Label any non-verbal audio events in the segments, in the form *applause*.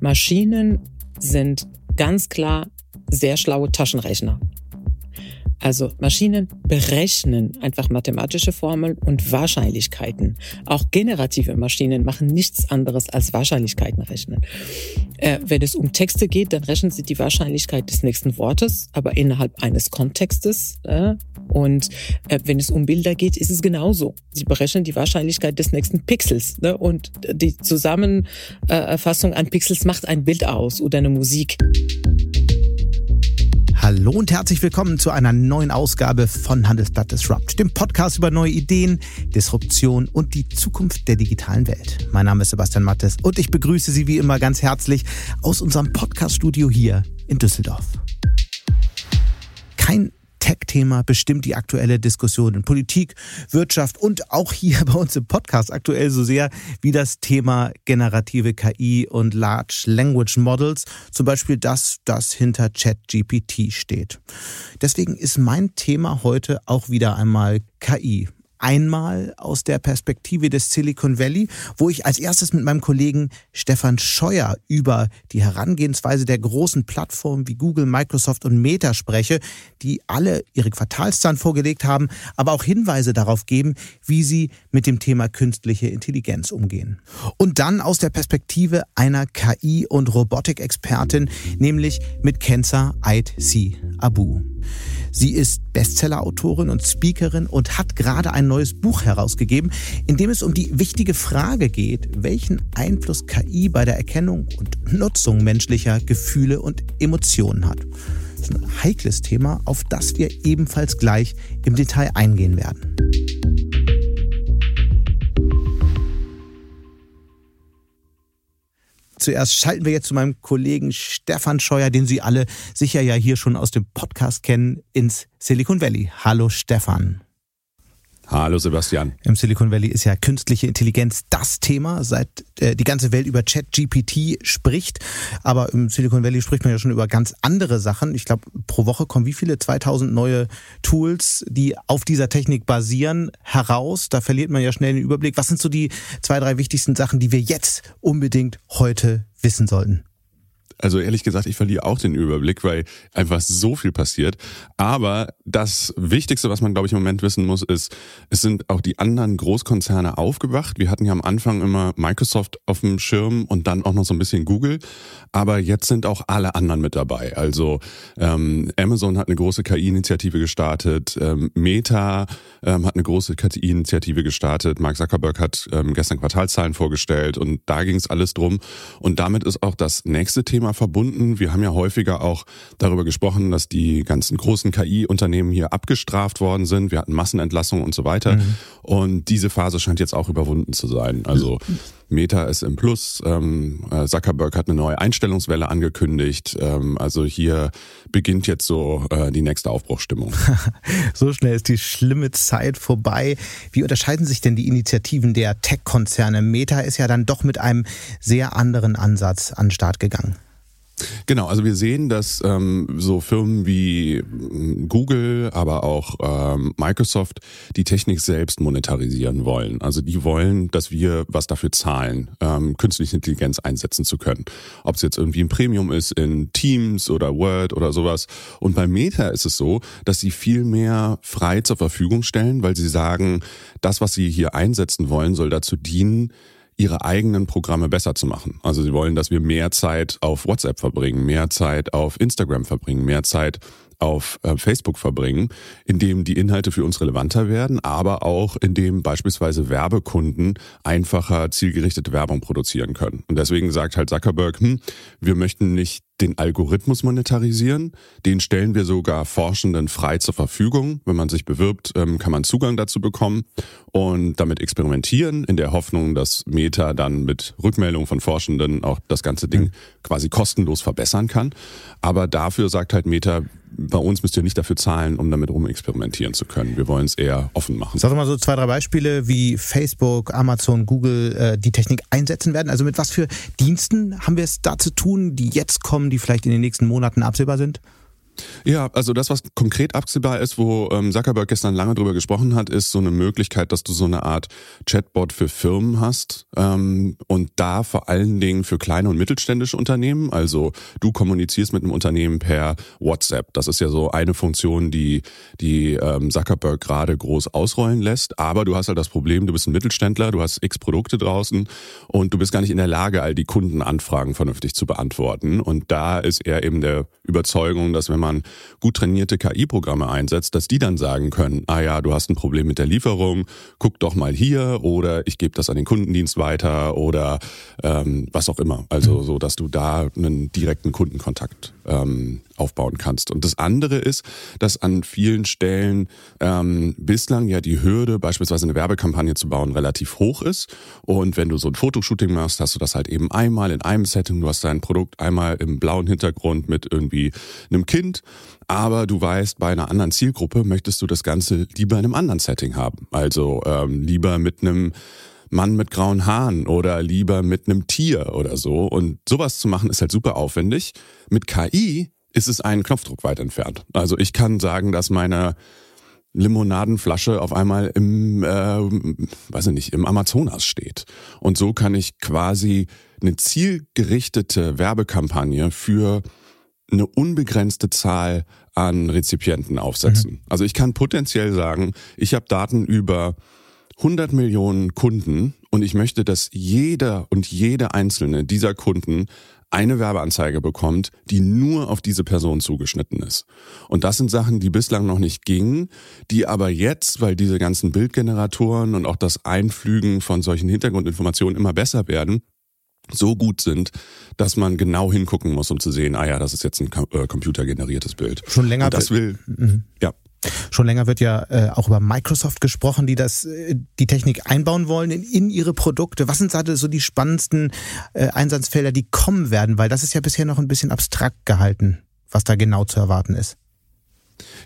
Maschinen sind ganz klar sehr schlaue Taschenrechner. Also Maschinen berechnen einfach mathematische Formeln und Wahrscheinlichkeiten. Auch generative Maschinen machen nichts anderes als Wahrscheinlichkeiten rechnen. Äh, wenn es um Texte geht, dann rechnen sie die Wahrscheinlichkeit des nächsten Wortes, aber innerhalb eines Kontextes. Äh, und äh, wenn es um Bilder geht, ist es genauso. Sie berechnen die Wahrscheinlichkeit des nächsten Pixels. Ne? Und die Zusammenfassung an Pixels macht ein Bild aus oder eine Musik. Hallo und herzlich willkommen zu einer neuen Ausgabe von Handelsblatt Disrupt, dem Podcast über neue Ideen, Disruption und die Zukunft der digitalen Welt. Mein Name ist Sebastian Mattes und ich begrüße Sie wie immer ganz herzlich aus unserem Podcaststudio hier in Düsseldorf. Kein Tech-Thema bestimmt die aktuelle Diskussion in Politik, Wirtschaft und auch hier *laughs* bei uns im Podcast aktuell so sehr wie das Thema generative KI und Large Language Models, zum Beispiel das, das hinter ChatGPT steht. Deswegen ist mein Thema heute auch wieder einmal KI. Einmal aus der Perspektive des Silicon Valley, wo ich als erstes mit meinem Kollegen Stefan Scheuer über die Herangehensweise der großen Plattformen wie Google, Microsoft und Meta spreche, die alle ihre Quartalszahlen vorgelegt haben, aber auch Hinweise darauf geben, wie sie mit dem Thema künstliche Intelligenz umgehen. Und dann aus der Perspektive einer KI- und Robotikexpertin, nämlich mit Kenza Ait Si Abu. Sie ist Bestsellerautorin und Speakerin und hat gerade ein neues Buch herausgegeben, in dem es um die wichtige Frage geht, welchen Einfluss KI bei der Erkennung und Nutzung menschlicher Gefühle und Emotionen hat. Das ist ein heikles Thema, auf das wir ebenfalls gleich im Detail eingehen werden. Zuerst schalten wir jetzt zu meinem Kollegen Stefan Scheuer, den Sie alle sicher ja hier schon aus dem Podcast kennen, ins Silicon Valley. Hallo Stefan. Hallo Sebastian. Im Silicon Valley ist ja künstliche Intelligenz das Thema, seit äh, die ganze Welt über ChatGPT spricht. Aber im Silicon Valley spricht man ja schon über ganz andere Sachen. Ich glaube, pro Woche kommen wie viele? 2000 neue Tools, die auf dieser Technik basieren, heraus. Da verliert man ja schnell den Überblick. Was sind so die zwei, drei wichtigsten Sachen, die wir jetzt unbedingt heute wissen sollten? Also ehrlich gesagt, ich verliere auch den Überblick, weil einfach so viel passiert. Aber das Wichtigste, was man, glaube ich, im Moment wissen muss, ist, es sind auch die anderen Großkonzerne aufgewacht. Wir hatten ja am Anfang immer Microsoft auf dem Schirm und dann auch noch so ein bisschen Google. Aber jetzt sind auch alle anderen mit dabei. Also ähm, Amazon hat eine große KI-Initiative gestartet, ähm, Meta ähm, hat eine große KI-Initiative gestartet, Mark Zuckerberg hat ähm, gestern Quartalszahlen vorgestellt und da ging es alles drum. Und damit ist auch das nächste Thema Thema verbunden. Wir haben ja häufiger auch darüber gesprochen, dass die ganzen großen KI-Unternehmen hier abgestraft worden sind. Wir hatten Massenentlassungen und so weiter. Mhm. Und diese Phase scheint jetzt auch überwunden zu sein. Also Meta ist im Plus. Ähm, äh, Zuckerberg hat eine neue Einstellungswelle angekündigt. Ähm, also hier beginnt jetzt so äh, die nächste Aufbruchstimmung. *laughs* so schnell ist die schlimme Zeit vorbei. Wie unterscheiden sich denn die Initiativen der Tech-Konzerne? Meta ist ja dann doch mit einem sehr anderen Ansatz an den Start gegangen. Genau, also wir sehen, dass ähm, so Firmen wie mm, Google, aber auch ähm, Microsoft die Technik selbst monetarisieren wollen. Also die wollen, dass wir was dafür zahlen, ähm, künstliche Intelligenz einsetzen zu können. Ob es jetzt irgendwie ein Premium ist in Teams oder Word oder sowas. Und bei Meta ist es so, dass sie viel mehr frei zur Verfügung stellen, weil sie sagen, das, was sie hier einsetzen wollen, soll dazu dienen, ihre eigenen Programme besser zu machen. Also sie wollen, dass wir mehr Zeit auf WhatsApp verbringen, mehr Zeit auf Instagram verbringen, mehr Zeit auf äh, Facebook verbringen, indem die Inhalte für uns relevanter werden, aber auch indem beispielsweise Werbekunden einfacher zielgerichtete Werbung produzieren können. Und deswegen sagt halt Zuckerberg, hm, wir möchten nicht den Algorithmus monetarisieren. Den stellen wir sogar Forschenden frei zur Verfügung. Wenn man sich bewirbt, ähm, kann man Zugang dazu bekommen und damit experimentieren, in der Hoffnung, dass Meta dann mit Rückmeldung von Forschenden auch das ganze Ding quasi kostenlos verbessern kann. Aber dafür sagt halt Meta, bei uns müsst ihr nicht dafür zahlen, um damit rumexperimentieren zu können. Wir wollen es eher offen machen. Sag doch mal so zwei, drei Beispiele, wie Facebook, Amazon, Google äh, die Technik einsetzen werden. Also mit was für Diensten haben wir es da zu tun, die jetzt kommen, die vielleicht in den nächsten Monaten absehbar sind? Ja, also das, was konkret absehbar ist, wo ähm, Zuckerberg gestern lange drüber gesprochen hat, ist so eine Möglichkeit, dass du so eine Art Chatbot für Firmen hast ähm, und da vor allen Dingen für kleine und mittelständische Unternehmen. Also du kommunizierst mit einem Unternehmen per WhatsApp. Das ist ja so eine Funktion, die die ähm, Zuckerberg gerade groß ausrollen lässt. Aber du hast halt das Problem, du bist ein Mittelständler, du hast x Produkte draußen und du bist gar nicht in der Lage, all die Kundenanfragen vernünftig zu beantworten. Und da ist er eben der Überzeugung, dass wenn man gut trainierte KI-Programme einsetzt, dass die dann sagen können, ah ja, du hast ein Problem mit der Lieferung, guck doch mal hier oder ich gebe das an den Kundendienst weiter oder ähm, was auch immer. Also mhm. so, dass du da einen direkten Kundenkontakt ähm, aufbauen kannst. Und das andere ist, dass an vielen Stellen ähm, bislang ja die Hürde, beispielsweise eine Werbekampagne zu bauen, relativ hoch ist. Und wenn du so ein Fotoshooting machst, hast du das halt eben einmal in einem Setting. Du hast dein Produkt einmal im blauen Hintergrund mit irgendwie einem Kind. Aber du weißt, bei einer anderen Zielgruppe möchtest du das Ganze lieber in einem anderen Setting haben. Also ähm, lieber mit einem Mann mit grauen Haaren oder lieber mit einem Tier oder so. Und sowas zu machen ist halt super aufwendig. Mit KI ist es einen Knopfdruck weit entfernt. Also ich kann sagen, dass meine Limonadenflasche auf einmal im, äh, weiß ich nicht, im Amazonas steht. Und so kann ich quasi eine zielgerichtete Werbekampagne für eine unbegrenzte Zahl an Rezipienten aufsetzen. Mhm. Also ich kann potenziell sagen, ich habe Daten über 100 Millionen Kunden und ich möchte, dass jeder und jede einzelne dieser Kunden eine Werbeanzeige bekommt, die nur auf diese Person zugeschnitten ist. Und das sind Sachen, die bislang noch nicht gingen, die aber jetzt, weil diese ganzen Bildgeneratoren und auch das Einflügen von solchen Hintergrundinformationen immer besser werden, so gut sind, dass man genau hingucken muss, um zu sehen, ah ja, das ist jetzt ein äh, computergeneriertes Bild. Schon länger. Und das will, mhm. ja. Schon länger wird ja äh, auch über Microsoft gesprochen, die das, äh, die Technik einbauen wollen in, in ihre Produkte. Was sind so die spannendsten äh, Einsatzfelder, die kommen werden? Weil das ist ja bisher noch ein bisschen abstrakt gehalten, was da genau zu erwarten ist.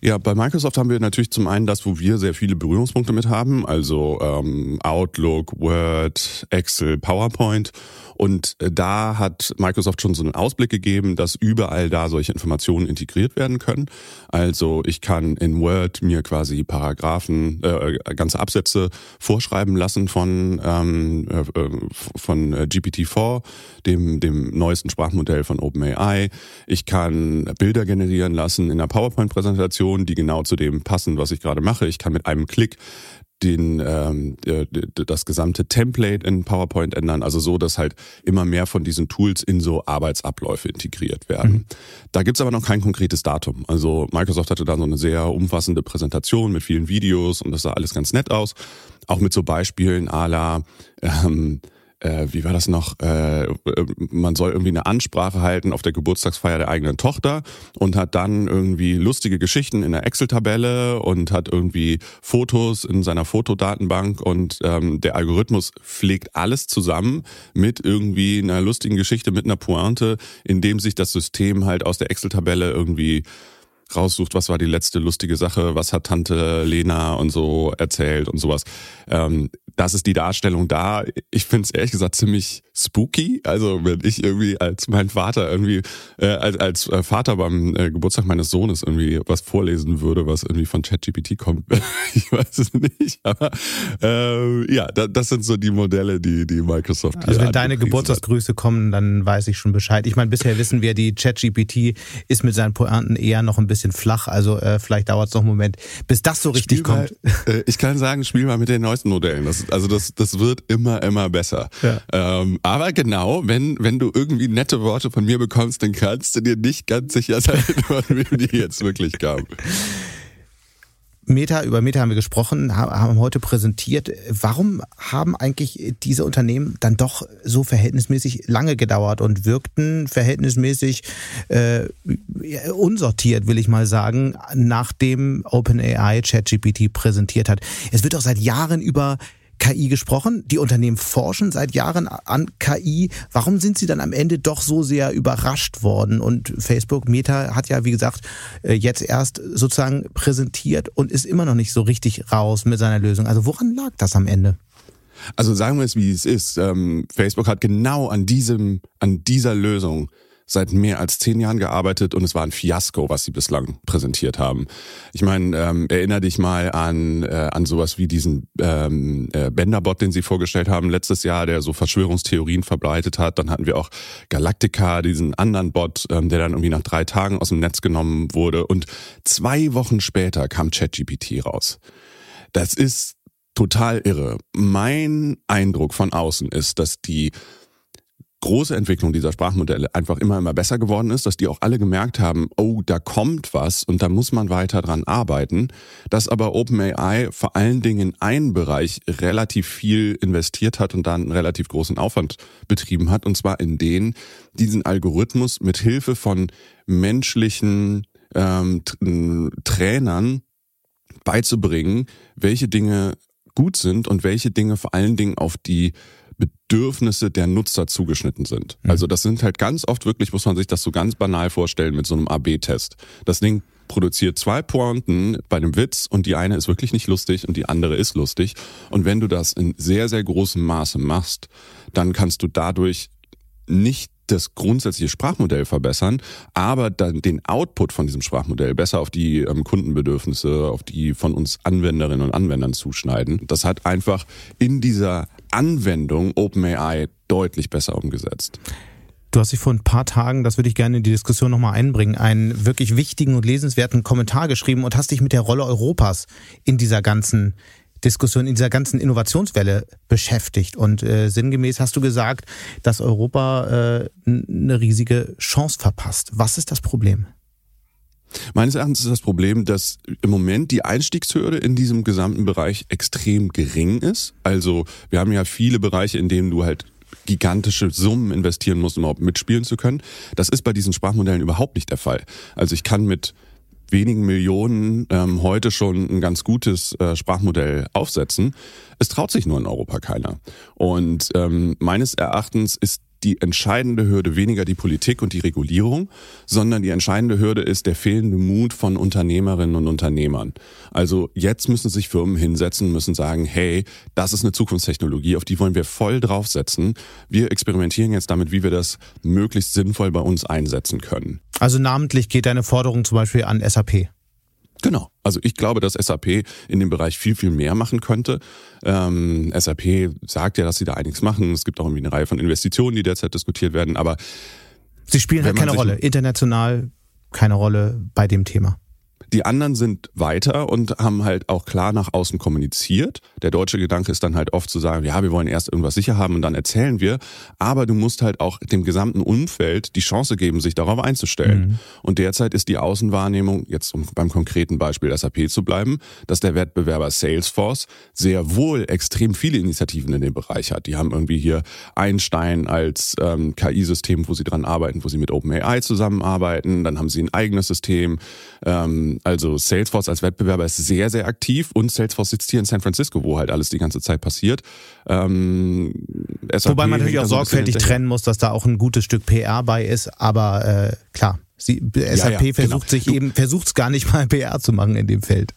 Ja, bei Microsoft haben wir natürlich zum einen das, wo wir sehr viele Berührungspunkte mit haben, also ähm, Outlook, Word, Excel, PowerPoint. Und äh, da hat Microsoft schon so einen Ausblick gegeben, dass überall da solche Informationen integriert werden können. Also ich kann in Word mir quasi Paragraphen, äh, ganze Absätze vorschreiben lassen von ähm, äh, äh von äh, GPT-4, dem dem neuesten Sprachmodell von OpenAI. Ich kann Bilder generieren lassen in einer PowerPoint-Präsentation, die genau zu dem passen, was ich gerade mache. Ich kann mit einem Klick den ähm, das gesamte Template in PowerPoint ändern, also so, dass halt immer mehr von diesen Tools in so Arbeitsabläufe integriert werden. Mhm. Da gibt's aber noch kein konkretes Datum. Also Microsoft hatte da so eine sehr umfassende Präsentation mit vielen Videos und das sah alles ganz nett aus. Auch mit so Beispielen à la ähm, äh, wie war das noch? Äh, man soll irgendwie eine Ansprache halten auf der Geburtstagsfeier der eigenen Tochter und hat dann irgendwie lustige Geschichten in der Excel-Tabelle und hat irgendwie Fotos in seiner Fotodatenbank und ähm, der Algorithmus pflegt alles zusammen mit irgendwie einer lustigen Geschichte, mit einer Pointe, indem sich das System halt aus der Excel-Tabelle irgendwie raussucht, was war die letzte lustige Sache, was hat Tante Lena und so erzählt und sowas. Ähm, das ist die Darstellung da. Ich finde es ehrlich gesagt ziemlich spooky. Also wenn ich irgendwie als mein Vater irgendwie äh, als, als äh, Vater beim äh, Geburtstag meines Sohnes irgendwie was vorlesen würde, was irgendwie von ChatGPT kommt, *laughs* ich weiß es nicht. Aber äh, ja, da, das sind so die Modelle, die die Microsoft. Also wenn deine Geburtstagsgrüße hat. kommen, dann weiß ich schon Bescheid. Ich meine, bisher wissen wir, die ChatGPT ist mit seinen Pointen eher noch ein bisschen flach. Also äh, vielleicht dauert es noch einen Moment, bis das so richtig spiel kommt. Mal, *laughs* äh, ich kann sagen, spiel mal mit den neuesten Modellen. Das, also das, das wird immer immer besser. Ja. Ähm, aber genau, wenn, wenn du irgendwie nette Worte von mir bekommst, dann kannst du dir nicht ganz sicher sein, *laughs* von wem die jetzt wirklich kamen. Meta, über Meta haben wir gesprochen, haben heute präsentiert. Warum haben eigentlich diese Unternehmen dann doch so verhältnismäßig lange gedauert und wirkten verhältnismäßig äh, unsortiert, will ich mal sagen, nachdem OpenAI ChatGPT präsentiert hat? Es wird doch seit Jahren über KI gesprochen. Die Unternehmen forschen seit Jahren an KI. Warum sind sie dann am Ende doch so sehr überrascht worden? Und Facebook Meta hat ja, wie gesagt, äh, jetzt erst sozusagen präsentiert und ist immer noch nicht so richtig raus mit seiner Lösung. Also woran lag das am Ende? Also sagen wir es, wie es ist. Ähm, Facebook hat genau an diesem, an dieser Lösung seit mehr als zehn Jahren gearbeitet und es war ein Fiasko, was sie bislang präsentiert haben. Ich meine, ähm, erinnere dich mal an, äh, an sowas wie diesen ähm, äh, Bänderbot, den sie vorgestellt haben letztes Jahr, der so Verschwörungstheorien verbreitet hat. Dann hatten wir auch Galactica, diesen anderen Bot, ähm, der dann irgendwie nach drei Tagen aus dem Netz genommen wurde. Und zwei Wochen später kam ChatGPT raus. Das ist total irre. Mein Eindruck von außen ist, dass die große Entwicklung dieser Sprachmodelle einfach immer, immer besser geworden ist, dass die auch alle gemerkt haben, oh, da kommt was und da muss man weiter dran arbeiten, dass aber OpenAI vor allen Dingen in einen Bereich relativ viel investiert hat und dann einen relativ großen Aufwand betrieben hat, und zwar in den, diesen Algorithmus mit Hilfe von menschlichen ähm, Trainern beizubringen, welche Dinge gut sind und welche Dinge vor allen Dingen auf die Bedürfnisse der Nutzer zugeschnitten sind. Mhm. Also das sind halt ganz oft wirklich, muss man sich das so ganz banal vorstellen mit so einem AB-Test. Das Ding produziert zwei Pointen bei einem Witz und die eine ist wirklich nicht lustig und die andere ist lustig. Und wenn du das in sehr, sehr großem Maße machst, dann kannst du dadurch nicht das grundsätzliche Sprachmodell verbessern, aber dann den Output von diesem Sprachmodell besser auf die ähm, Kundenbedürfnisse, auf die von uns Anwenderinnen und Anwendern zuschneiden. Das hat einfach in dieser Anwendung OpenAI deutlich besser umgesetzt. Du hast dich vor ein paar Tagen, das würde ich gerne in die Diskussion nochmal einbringen, einen wirklich wichtigen und lesenswerten Kommentar geschrieben und hast dich mit der Rolle Europas in dieser ganzen Diskussion, in dieser ganzen Innovationswelle beschäftigt. Und äh, sinngemäß hast du gesagt, dass Europa äh, eine riesige Chance verpasst. Was ist das Problem? Meines Erachtens ist das Problem, dass im Moment die Einstiegshürde in diesem gesamten Bereich extrem gering ist. Also wir haben ja viele Bereiche, in denen du halt gigantische Summen investieren musst, um überhaupt mitspielen zu können. Das ist bei diesen Sprachmodellen überhaupt nicht der Fall. Also ich kann mit wenigen Millionen ähm, heute schon ein ganz gutes äh, Sprachmodell aufsetzen. Es traut sich nur in Europa keiner. Und ähm, meines Erachtens ist die entscheidende Hürde weniger die Politik und die Regulierung, sondern die entscheidende Hürde ist der fehlende Mut von Unternehmerinnen und Unternehmern. Also jetzt müssen sich Firmen hinsetzen, müssen sagen, hey, das ist eine Zukunftstechnologie, auf die wollen wir voll draufsetzen. Wir experimentieren jetzt damit, wie wir das möglichst sinnvoll bei uns einsetzen können. Also namentlich geht deine Forderung zum Beispiel an SAP. Genau. Also ich glaube, dass SAP in dem Bereich viel, viel mehr machen könnte. Ähm, SAP sagt ja, dass sie da einiges machen. Es gibt auch irgendwie eine Reihe von Investitionen, die derzeit diskutiert werden. Aber sie spielen halt keine Rolle. International keine Rolle bei dem Thema. Die anderen sind weiter und haben halt auch klar nach außen kommuniziert. Der deutsche Gedanke ist dann halt oft zu sagen, ja, wir wollen erst irgendwas sicher haben und dann erzählen wir. Aber du musst halt auch dem gesamten Umfeld die Chance geben, sich darauf einzustellen. Mhm. Und derzeit ist die Außenwahrnehmung, jetzt um beim konkreten Beispiel SAP zu bleiben, dass der Wettbewerber Salesforce sehr wohl extrem viele Initiativen in dem Bereich hat. Die haben irgendwie hier Einstein als ähm, KI-System, wo sie dran arbeiten, wo sie mit OpenAI zusammenarbeiten. Dann haben sie ein eigenes System. Ähm, also Salesforce als Wettbewerber ist sehr, sehr aktiv und Salesforce sitzt hier in San Francisco, wo halt alles die ganze Zeit passiert. Ähm, Wobei man natürlich auch sorgfältig trennen muss, dass da auch ein gutes Stück PR bei ist, aber äh, klar, sie, SAP ja, ja, versucht genau. sich eben, versucht es gar nicht mal *laughs* PR zu machen in dem Feld.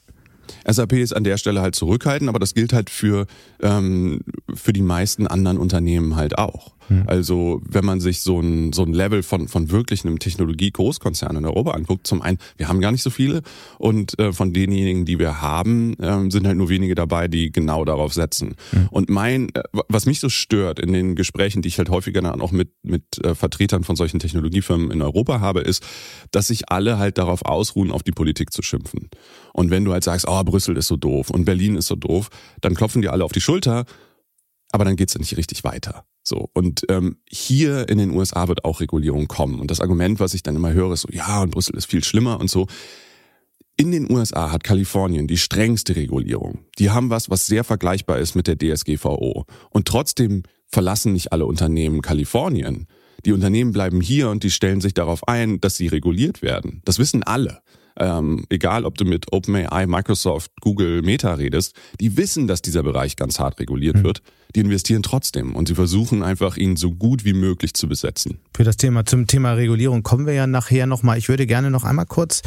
SAP ist an der Stelle halt zurückhaltend, aber das gilt halt für, ähm, für die meisten anderen Unternehmen halt auch. Hm. Also wenn man sich so ein, so ein Level von, von wirklich einem Technologie-Großkonzern in Europa anguckt, zum einen, wir haben gar nicht so viele und äh, von denjenigen, die wir haben, ähm, sind halt nur wenige dabei, die genau darauf setzen. Hm. Und mein, äh, was mich so stört in den Gesprächen, die ich halt häufiger dann auch mit, mit äh, Vertretern von solchen Technologiefirmen in Europa habe, ist, dass sich alle halt darauf ausruhen, auf die Politik zu schimpfen. Und wenn du halt sagst, oh, Brüssel ist so doof und Berlin ist so doof, dann klopfen die alle auf die Schulter, aber dann geht's ja nicht richtig weiter. So, und ähm, hier in den USA wird auch Regulierung kommen. Und das Argument, was ich dann immer höre, ist so, ja, und Brüssel ist viel schlimmer und so. In den USA hat Kalifornien die strengste Regulierung. Die haben was, was sehr vergleichbar ist mit der DSGVO. Und trotzdem verlassen nicht alle Unternehmen Kalifornien. Die Unternehmen bleiben hier und die stellen sich darauf ein, dass sie reguliert werden. Das wissen alle ähm, egal ob du mit OpenAI, Microsoft, Google, Meta redest, die wissen, dass dieser Bereich ganz hart reguliert mhm. wird. Die investieren trotzdem und sie versuchen einfach, ihn so gut wie möglich zu besetzen. Für das Thema, zum Thema Regulierung kommen wir ja nachher nochmal. Ich würde gerne noch einmal kurz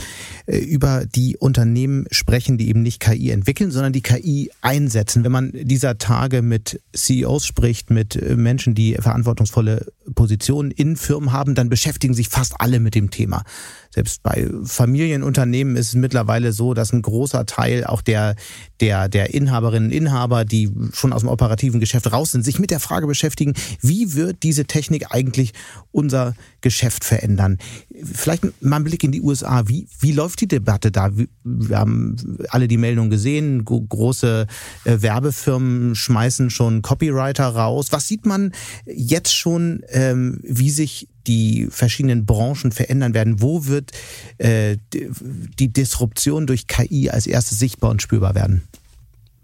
äh, über die Unternehmen sprechen, die eben nicht KI entwickeln, sondern die KI einsetzen. Wenn man dieser Tage mit CEOs spricht, mit äh, Menschen, die verantwortungsvolle Positionen in Firmen haben, dann beschäftigen sich fast alle mit dem Thema. Selbst bei Familienunternehmen ist es mittlerweile so, dass ein großer Teil auch der, der, der Inhaberinnen und Inhaber, die schon aus dem operativen Geschäft raus sind, sich mit der Frage beschäftigen, wie wird diese Technik eigentlich unser Geschäft verändern? Vielleicht mal ein Blick in die USA. Wie, wie läuft die Debatte da? Wir haben alle die Meldung gesehen. Große äh, Werbefirmen schmeißen schon Copywriter raus. Was sieht man jetzt schon, ähm, wie sich die verschiedenen Branchen verändern werden? Wo wird äh, die Disruption durch KI als erstes sichtbar und spürbar werden?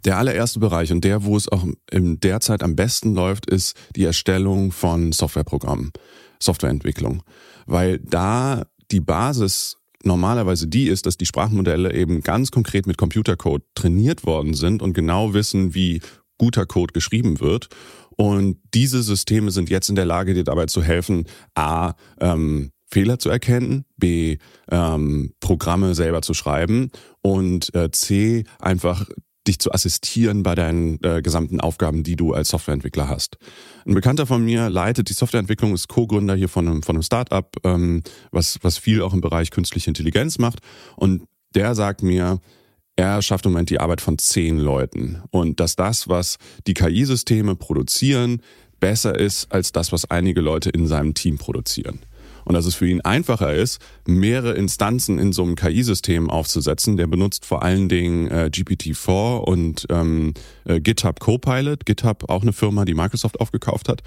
Der allererste Bereich und der, wo es auch in der Zeit am besten läuft, ist die Erstellung von Softwareprogrammen, Softwareentwicklung. Weil da die Basis normalerweise die ist, dass die Sprachmodelle eben ganz konkret mit Computercode trainiert worden sind und genau wissen, wie guter Code geschrieben wird. Und diese Systeme sind jetzt in der Lage, dir dabei zu helfen, a, ähm, Fehler zu erkennen, b, ähm, Programme selber zu schreiben und äh, c, einfach dich zu assistieren bei deinen äh, gesamten Aufgaben, die du als Softwareentwickler hast. Ein Bekannter von mir leitet die Softwareentwicklung, ist Co-Gründer hier von einem, von einem Startup, ähm, was, was viel auch im Bereich künstliche Intelligenz macht. Und der sagt mir, er schafft im Moment die Arbeit von zehn Leuten. Und dass das, was die KI-Systeme produzieren, besser ist als das, was einige Leute in seinem Team produzieren und dass es für ihn einfacher ist, mehrere Instanzen in so einem KI-System aufzusetzen. Der benutzt vor allen Dingen äh, GPT-4 und ähm, äh, GitHub Copilot. GitHub auch eine Firma, die Microsoft aufgekauft hat.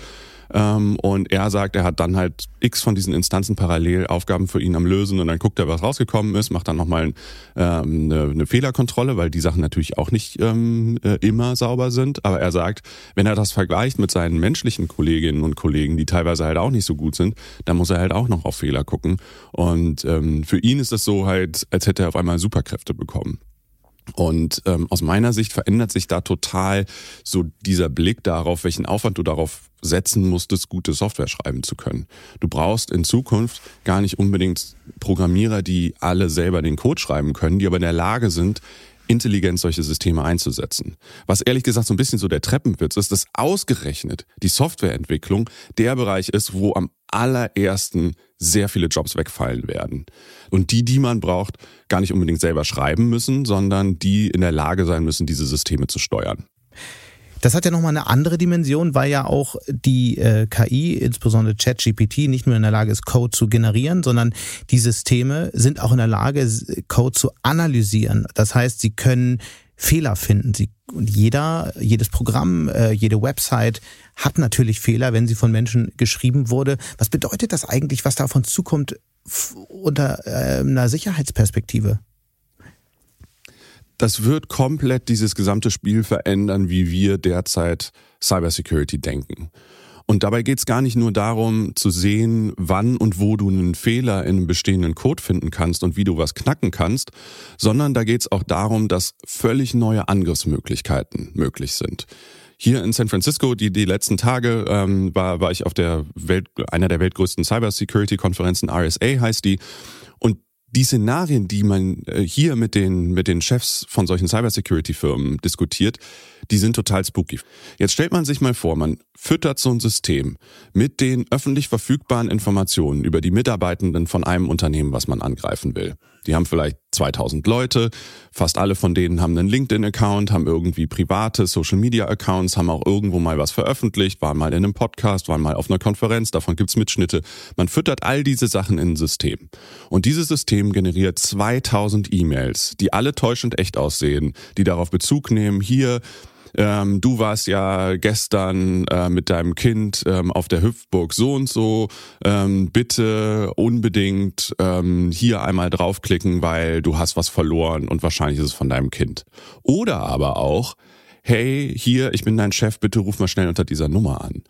Ähm, und er sagt, er hat dann halt x von diesen Instanzen parallel Aufgaben für ihn am Lösen und dann guckt er, was rausgekommen ist, macht dann nochmal ähm, eine, eine Fehlerkontrolle, weil die Sachen natürlich auch nicht ähm, äh, immer sauber sind. Aber er sagt, wenn er das vergleicht mit seinen menschlichen Kolleginnen und Kollegen, die teilweise halt auch nicht so gut sind, dann muss er halt auch noch auf Fehler gucken. Und ähm, für ihn ist das so halt, als hätte er auf einmal Superkräfte bekommen. Und ähm, aus meiner Sicht verändert sich da total so dieser Blick darauf, welchen Aufwand du darauf setzen musstest, gute Software schreiben zu können. Du brauchst in Zukunft gar nicht unbedingt Programmierer, die alle selber den Code schreiben können, die aber in der Lage sind, intelligent solche Systeme einzusetzen. Was ehrlich gesagt so ein bisschen so der Treppenwitz ist, dass ausgerechnet die Softwareentwicklung der Bereich ist, wo am allerersten sehr viele Jobs wegfallen werden. Und die, die man braucht, gar nicht unbedingt selber schreiben müssen, sondern die in der Lage sein müssen, diese Systeme zu steuern. Das hat ja nochmal eine andere Dimension, weil ja auch die äh, KI, insbesondere ChatGPT, nicht nur in der Lage ist, Code zu generieren, sondern die Systeme sind auch in der Lage, Code zu analysieren. Das heißt, sie können Fehler finden. Sie, und jeder, jedes Programm, äh, jede Website hat natürlich Fehler, wenn sie von Menschen geschrieben wurde. Was bedeutet das eigentlich, was da auf uns zukommt unter äh, einer Sicherheitsperspektive? Das wird komplett dieses gesamte Spiel verändern, wie wir derzeit Cybersecurity denken. Und dabei geht es gar nicht nur darum zu sehen, wann und wo du einen Fehler in einem bestehenden Code finden kannst und wie du was knacken kannst, sondern da geht es auch darum, dass völlig neue Angriffsmöglichkeiten möglich sind. Hier in San Francisco, die, die letzten Tage, ähm, war, war ich auf der Welt, einer der weltgrößten Cybersecurity-Konferenzen, RSA heißt die. Die Szenarien, die man äh, hier mit den, mit den Chefs von solchen Cybersecurity-Firmen diskutiert, die sind total spooky. Jetzt stellt man sich mal vor, man füttert so ein System mit den öffentlich verfügbaren Informationen über die Mitarbeitenden von einem Unternehmen, was man angreifen will. Die haben vielleicht 2000 Leute, fast alle von denen haben einen LinkedIn-Account, haben irgendwie private Social-Media-Accounts, haben auch irgendwo mal was veröffentlicht, waren mal in einem Podcast, waren mal auf einer Konferenz, davon gibt's Mitschnitte. Man füttert all diese Sachen in ein System. Und dieses System generiert 2000 E-Mails, die alle täuschend echt aussehen, die darauf Bezug nehmen, hier ähm, du warst ja gestern äh, mit deinem Kind ähm, auf der Hüpfburg so und so, ähm, bitte unbedingt ähm, hier einmal draufklicken, weil du hast was verloren und wahrscheinlich ist es von deinem Kind. Oder aber auch, hey, hier, ich bin dein Chef, bitte ruf mal schnell unter dieser Nummer an.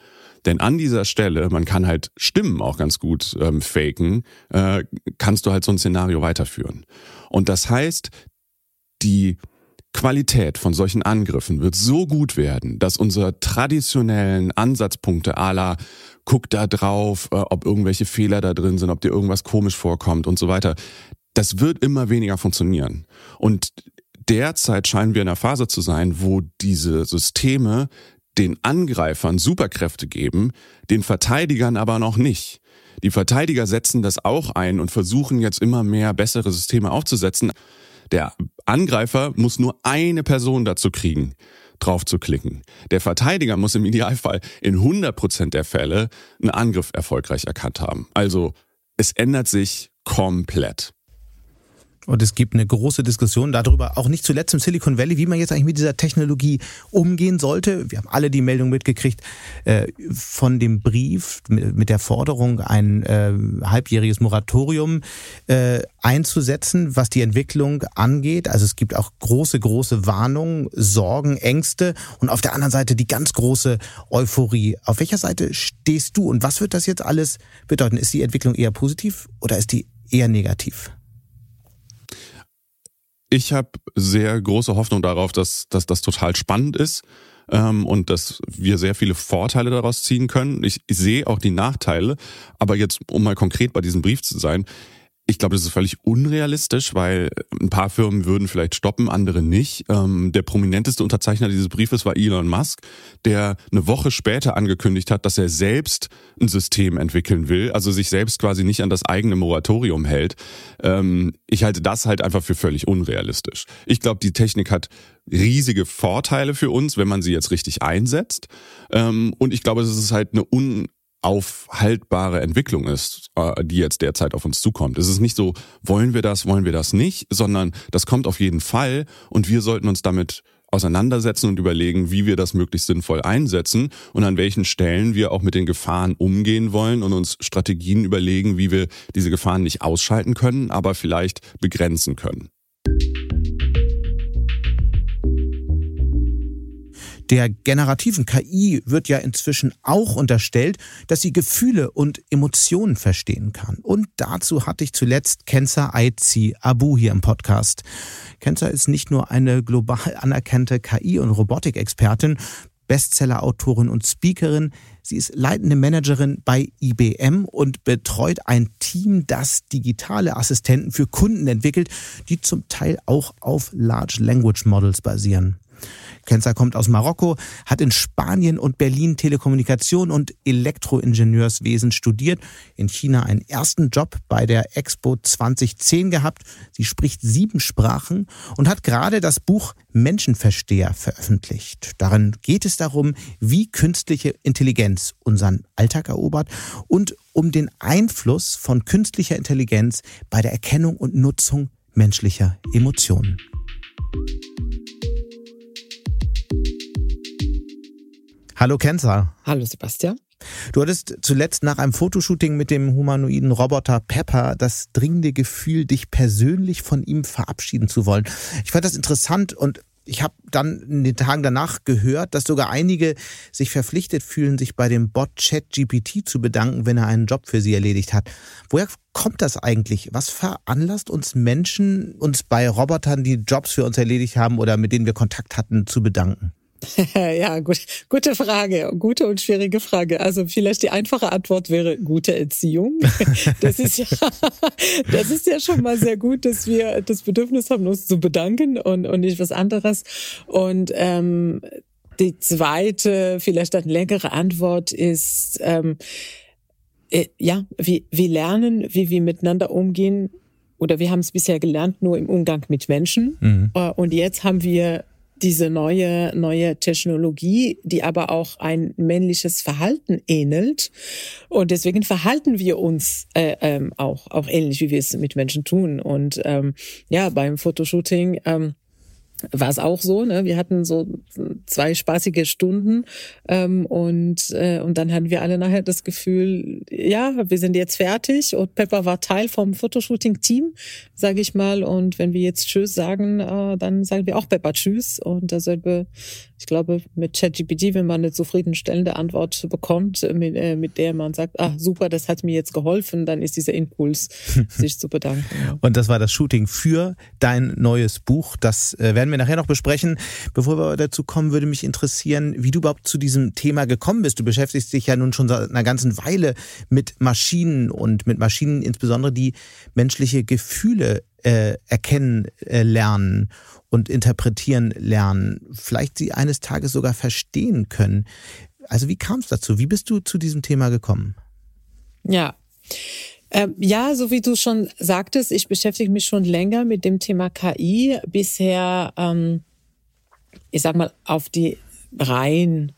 Denn an dieser Stelle, man kann halt Stimmen auch ganz gut ähm, faken, äh, kannst du halt so ein Szenario weiterführen. Und das heißt, die Qualität von solchen Angriffen wird so gut werden, dass unsere traditionellen Ansatzpunkte ala guck da drauf, äh, ob irgendwelche Fehler da drin sind, ob dir irgendwas komisch vorkommt und so weiter, das wird immer weniger funktionieren. Und derzeit scheinen wir in einer Phase zu sein, wo diese Systeme den Angreifern Superkräfte geben, den Verteidigern aber noch nicht. Die Verteidiger setzen das auch ein und versuchen jetzt immer mehr bessere Systeme aufzusetzen. Der Angreifer muss nur eine Person dazu kriegen, drauf zu klicken. Der Verteidiger muss im Idealfall in 100 Prozent der Fälle einen Angriff erfolgreich erkannt haben. Also es ändert sich komplett. Und es gibt eine große Diskussion darüber, auch nicht zuletzt im Silicon Valley, wie man jetzt eigentlich mit dieser Technologie umgehen sollte. Wir haben alle die Meldung mitgekriegt äh, von dem Brief mit der Forderung, ein äh, halbjähriges Moratorium äh, einzusetzen, was die Entwicklung angeht. Also es gibt auch große, große Warnungen, Sorgen, Ängste und auf der anderen Seite die ganz große Euphorie. Auf welcher Seite stehst du und was wird das jetzt alles bedeuten? Ist die Entwicklung eher positiv oder ist die eher negativ? Ich habe sehr große Hoffnung darauf, dass, dass das total spannend ist ähm, und dass wir sehr viele Vorteile daraus ziehen können. Ich, ich sehe auch die Nachteile, aber jetzt, um mal konkret bei diesem Brief zu sein, ich glaube, das ist völlig unrealistisch, weil ein paar Firmen würden vielleicht stoppen, andere nicht. Ähm, der prominenteste Unterzeichner dieses Briefes war Elon Musk, der eine Woche später angekündigt hat, dass er selbst ein System entwickeln will, also sich selbst quasi nicht an das eigene Moratorium hält. Ähm, ich halte das halt einfach für völlig unrealistisch. Ich glaube, die Technik hat riesige Vorteile für uns, wenn man sie jetzt richtig einsetzt. Ähm, und ich glaube, es ist halt eine un aufhaltbare Entwicklung ist, äh, die jetzt derzeit auf uns zukommt. Es ist nicht so, wollen wir das, wollen wir das nicht, sondern das kommt auf jeden Fall und wir sollten uns damit auseinandersetzen und überlegen, wie wir das möglichst sinnvoll einsetzen und an welchen Stellen wir auch mit den Gefahren umgehen wollen und uns Strategien überlegen, wie wir diese Gefahren nicht ausschalten können, aber vielleicht begrenzen können. Der generativen KI wird ja inzwischen auch unterstellt, dass sie Gefühle und Emotionen verstehen kann. Und dazu hatte ich zuletzt Kenza Aizi Abu hier im Podcast. Kenza ist nicht nur eine global anerkannte KI- und Robotikexpertin, Bestseller-Autorin und Speakerin. Sie ist leitende Managerin bei IBM und betreut ein Team, das digitale Assistenten für Kunden entwickelt, die zum Teil auch auf Large Language Models basieren. Kenzer kommt aus Marokko, hat in Spanien und Berlin Telekommunikation und Elektroingenieurswesen studiert, in China einen ersten Job bei der Expo 2010 gehabt. Sie spricht sieben Sprachen und hat gerade das Buch Menschenversteher veröffentlicht. Darin geht es darum, wie künstliche Intelligenz unseren Alltag erobert und um den Einfluss von künstlicher Intelligenz bei der Erkennung und Nutzung menschlicher Emotionen. Hallo Kenza. Hallo Sebastian. Du hattest zuletzt nach einem Fotoshooting mit dem humanoiden Roboter Pepper das dringende Gefühl, dich persönlich von ihm verabschieden zu wollen. Ich fand das interessant und ich habe dann in den Tagen danach gehört, dass sogar einige sich verpflichtet fühlen, sich bei dem Bot ChatGPT zu bedanken, wenn er einen Job für sie erledigt hat. Woher kommt das eigentlich? Was veranlasst uns Menschen, uns bei Robotern, die Jobs für uns erledigt haben oder mit denen wir Kontakt hatten, zu bedanken? *laughs* ja, gut, gute Frage, gute und schwierige Frage. Also vielleicht die einfache Antwort wäre gute Erziehung. *laughs* Das ist ja, *laughs* das ist ja schon mal sehr gut, dass wir das Bedürfnis haben, uns zu bedanken und, und nicht was anderes. Und ähm, die zweite, vielleicht eine längere Antwort ist, ähm, äh, ja, wir, wir lernen, wie wir miteinander umgehen. Oder wir haben es bisher gelernt, nur im Umgang mit Menschen. Mhm. Äh, und jetzt haben wir diese neue, neue Technologie, die aber auch ein männliches Verhalten ähnelt. Und deswegen verhalten wir uns äh, ähm, auch, auch ähnlich, wie wir es mit Menschen tun. Und ähm, ja, beim Fotoshooting ähm, war es auch so. Ne? Wir hatten so zwei spaßige Stunden ähm, und äh, und dann hatten wir alle nachher das Gefühl, ja, wir sind jetzt fertig und Pepper war Teil vom Fotoshooting-Team, sage ich mal. Und wenn wir jetzt Tschüss sagen, äh, dann sagen wir auch Pepper Tschüss und dasselbe ich glaube, mit ChatGPT, wenn man eine zufriedenstellende Antwort bekommt, mit, äh, mit der man sagt, ah, super, das hat mir jetzt geholfen, dann ist dieser Impuls, *laughs* sich zu bedanken. Und das war das Shooting für dein neues Buch. Das äh, werden wir nachher noch besprechen. Bevor wir dazu kommen, würde mich interessieren, wie du überhaupt zu diesem Thema gekommen bist. Du beschäftigst dich ja nun schon seit einer ganzen Weile mit Maschinen und mit Maschinen insbesondere, die menschliche Gefühle äh, erkennen äh, lernen und interpretieren lernen, vielleicht sie eines Tages sogar verstehen können. Also wie kam es dazu? Wie bist du zu diesem Thema gekommen? Ja. Ähm, ja, so wie du schon sagtest, ich beschäftige mich schon länger mit dem Thema KI. Bisher, ähm, ich sag mal, auf die rein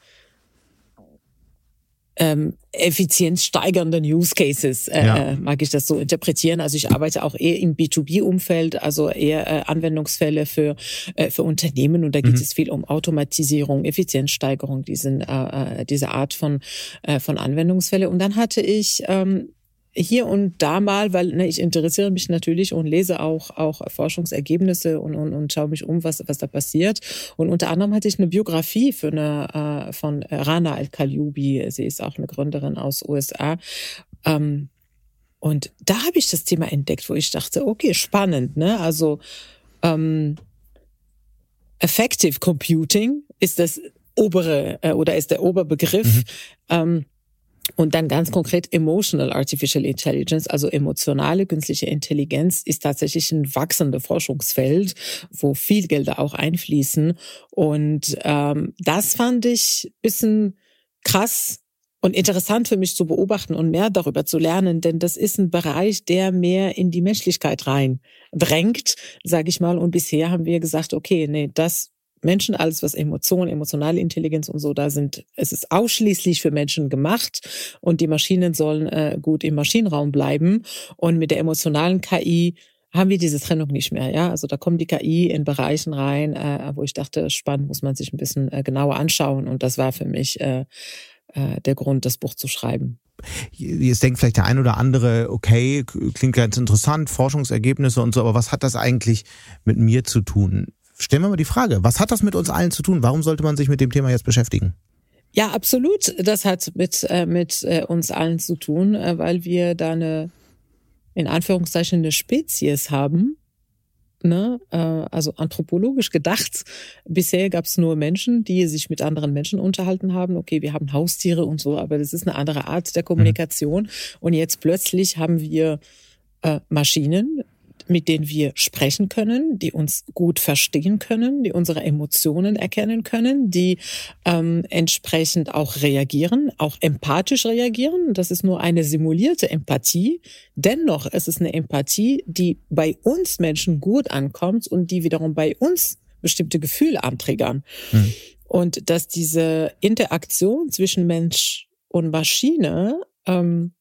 ähm, effizienzsteigernden Use Cases, äh, ja. Äh, mag ich das so interpretieren. Also ich arbeite auch eher im B2B-Umfeld, also eher äh, Anwendungsfälle für, äh, für Unternehmen und da geht mhm. es viel um Automatisierung, Effizienzsteigerung, diesen, äh, äh, diese Art von, äh, von Anwendungsfälle. Und dann hatte ich ähm, hier und da mal, weil ne, ich interessiere mich natürlich und lese auch auch Forschungsergebnisse und, und, und schaue mich um, was was da passiert. Und unter anderem hatte ich eine Biografie für eine äh, von Rana Al-Kalyubi. Sie ist auch eine Gründerin aus USA. Ähm, und da habe ich das Thema entdeckt, wo ich dachte, okay, spannend, ne? Also ähm, Effective Computing ist das obere äh, oder ist der Oberbegriff. Mhm. Ähm, und dann ganz konkret Emotional Artificial Intelligence, also emotionale künstliche Intelligenz, ist tatsächlich ein wachsendes Forschungsfeld, wo viel Gelder auch einfließen. Und ähm, das fand ich bisschen krass und interessant für mich zu beobachten und mehr darüber zu lernen, denn das ist ein Bereich, der mehr in die Menschlichkeit rein drängt, sage ich mal. Und bisher haben wir gesagt, okay, nee, das Menschen, alles was Emotionen, emotionale Intelligenz und so da sind, es ist ausschließlich für Menschen gemacht und die Maschinen sollen äh, gut im Maschinenraum bleiben. Und mit der emotionalen KI haben wir diese Trennung nicht mehr. Ja, also da kommt die KI in Bereichen rein, äh, wo ich dachte, spannend muss man sich ein bisschen äh, genauer anschauen. Und das war für mich äh, äh, der Grund, das Buch zu schreiben. Jetzt denkt vielleicht der ein oder andere, okay, klingt ganz interessant, Forschungsergebnisse und so, aber was hat das eigentlich mit mir zu tun? Stellen wir mal die Frage, was hat das mit uns allen zu tun? Warum sollte man sich mit dem Thema jetzt beschäftigen? Ja, absolut. Das hat mit, äh, mit äh, uns allen zu tun, äh, weil wir da eine, in Anführungszeichen, eine Spezies haben. Ne? Also anthropologisch gedacht. Bisher gab es nur Menschen, die sich mit anderen Menschen unterhalten haben. Okay, wir haben Haustiere und so, aber das ist eine andere Art der Kommunikation. Mhm. Und jetzt plötzlich haben wir Maschinen, mit denen wir sprechen können, die uns gut verstehen können, die unsere Emotionen erkennen können, die ähm, entsprechend auch reagieren, auch empathisch reagieren. Das ist nur eine simulierte Empathie. Dennoch ist es eine Empathie, die bei uns Menschen gut ankommt und die wiederum bei uns bestimmte Gefühle anträgern. Hm. Und dass diese Interaktion zwischen Mensch und Maschine ähm,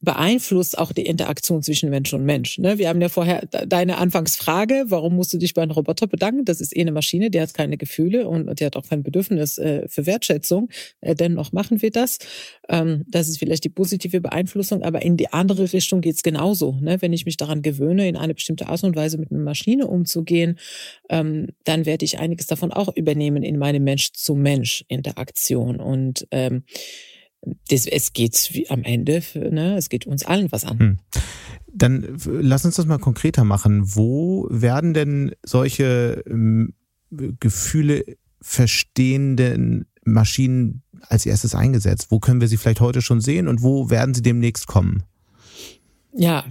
beeinflusst auch die Interaktion zwischen Mensch und Mensch. Ne? Wir haben ja vorher deine Anfangsfrage, warum musst du dich bei einem Roboter bedanken? Das ist eh eine Maschine, die hat keine Gefühle und die hat auch kein Bedürfnis äh, für Wertschätzung. Äh, dennoch machen wir das. Ähm, das ist vielleicht die positive Beeinflussung, aber in die andere Richtung geht's genauso. Ne? Wenn ich mich daran gewöhne, in eine bestimmte Art und Weise mit einer Maschine umzugehen, ähm, dann werde ich einiges davon auch übernehmen in meine Mensch-zu-Mensch-Interaktion. Und ähm, das, es geht am Ende, ne, es geht uns allen was an. Hm. Dann lass uns das mal konkreter machen. Wo werden denn solche ähm, Gefühle verstehenden Maschinen als erstes eingesetzt? Wo können wir sie vielleicht heute schon sehen und wo werden sie demnächst kommen? Ja,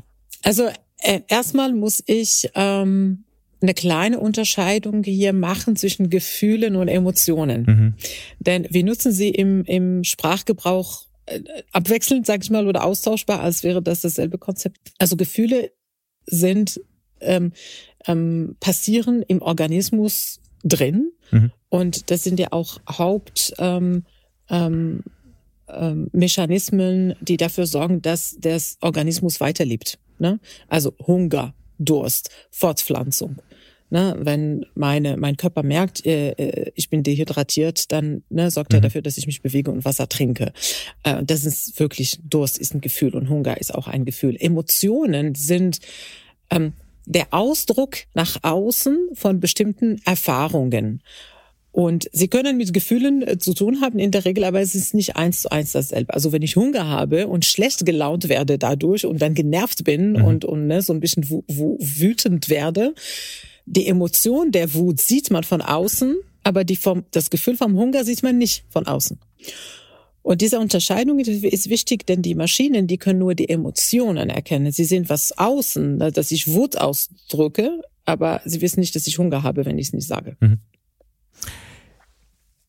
also äh, erstmal muss ich ähm, eine kleine Unterscheidung hier machen zwischen Gefühlen und Emotionen. Mhm. Denn wir nutzen sie im, im Sprachgebrauch äh, abwechselnd, sag ich mal, oder austauschbar, als wäre das dasselbe Konzept. Also Gefühle sind ähm, ähm, passieren im Organismus drin mhm. und das sind ja auch Haupt ähm, ähm, ähm, Mechanismen, die dafür sorgen, dass der Organismus weiterlebt. Ne? Also Hunger, Durst, Fortpflanzung. Ne, wenn meine, mein Körper merkt, äh, äh, ich bin dehydratiert, dann ne, sorgt mhm. er dafür, dass ich mich bewege und Wasser trinke. Äh, das ist wirklich, Durst ist ein Gefühl und Hunger ist auch ein Gefühl. Emotionen sind ähm, der Ausdruck nach außen von bestimmten Erfahrungen. Und sie können mit Gefühlen äh, zu tun haben in der Regel, aber es ist nicht eins zu eins dasselbe. Also wenn ich Hunger habe und schlecht gelaunt werde dadurch und dann genervt bin mhm. und, und ne, so ein bisschen wütend werde, die Emotion der Wut sieht man von außen, aber die vom, das Gefühl vom Hunger sieht man nicht von außen. Und diese Unterscheidung ist wichtig, denn die Maschinen, die können nur die Emotionen erkennen. Sie sehen was außen, dass ich Wut ausdrücke, aber sie wissen nicht, dass ich Hunger habe, wenn ich es nicht sage. Mhm.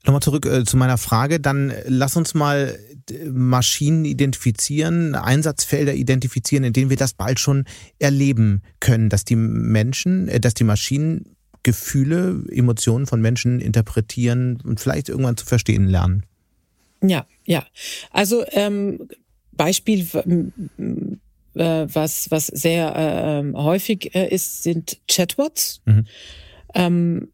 Nochmal zurück äh, zu meiner Frage. Dann äh, lass uns mal äh, Maschinen identifizieren, Einsatzfelder identifizieren, in denen wir das bald schon erleben können, dass die Menschen, äh, dass die Maschinen Gefühle, Emotionen von Menschen interpretieren und vielleicht irgendwann zu verstehen lernen. Ja, ja. Also ähm, Beispiel, äh, was was sehr äh, häufig äh, ist, sind Chatbots. Mhm. Ähm,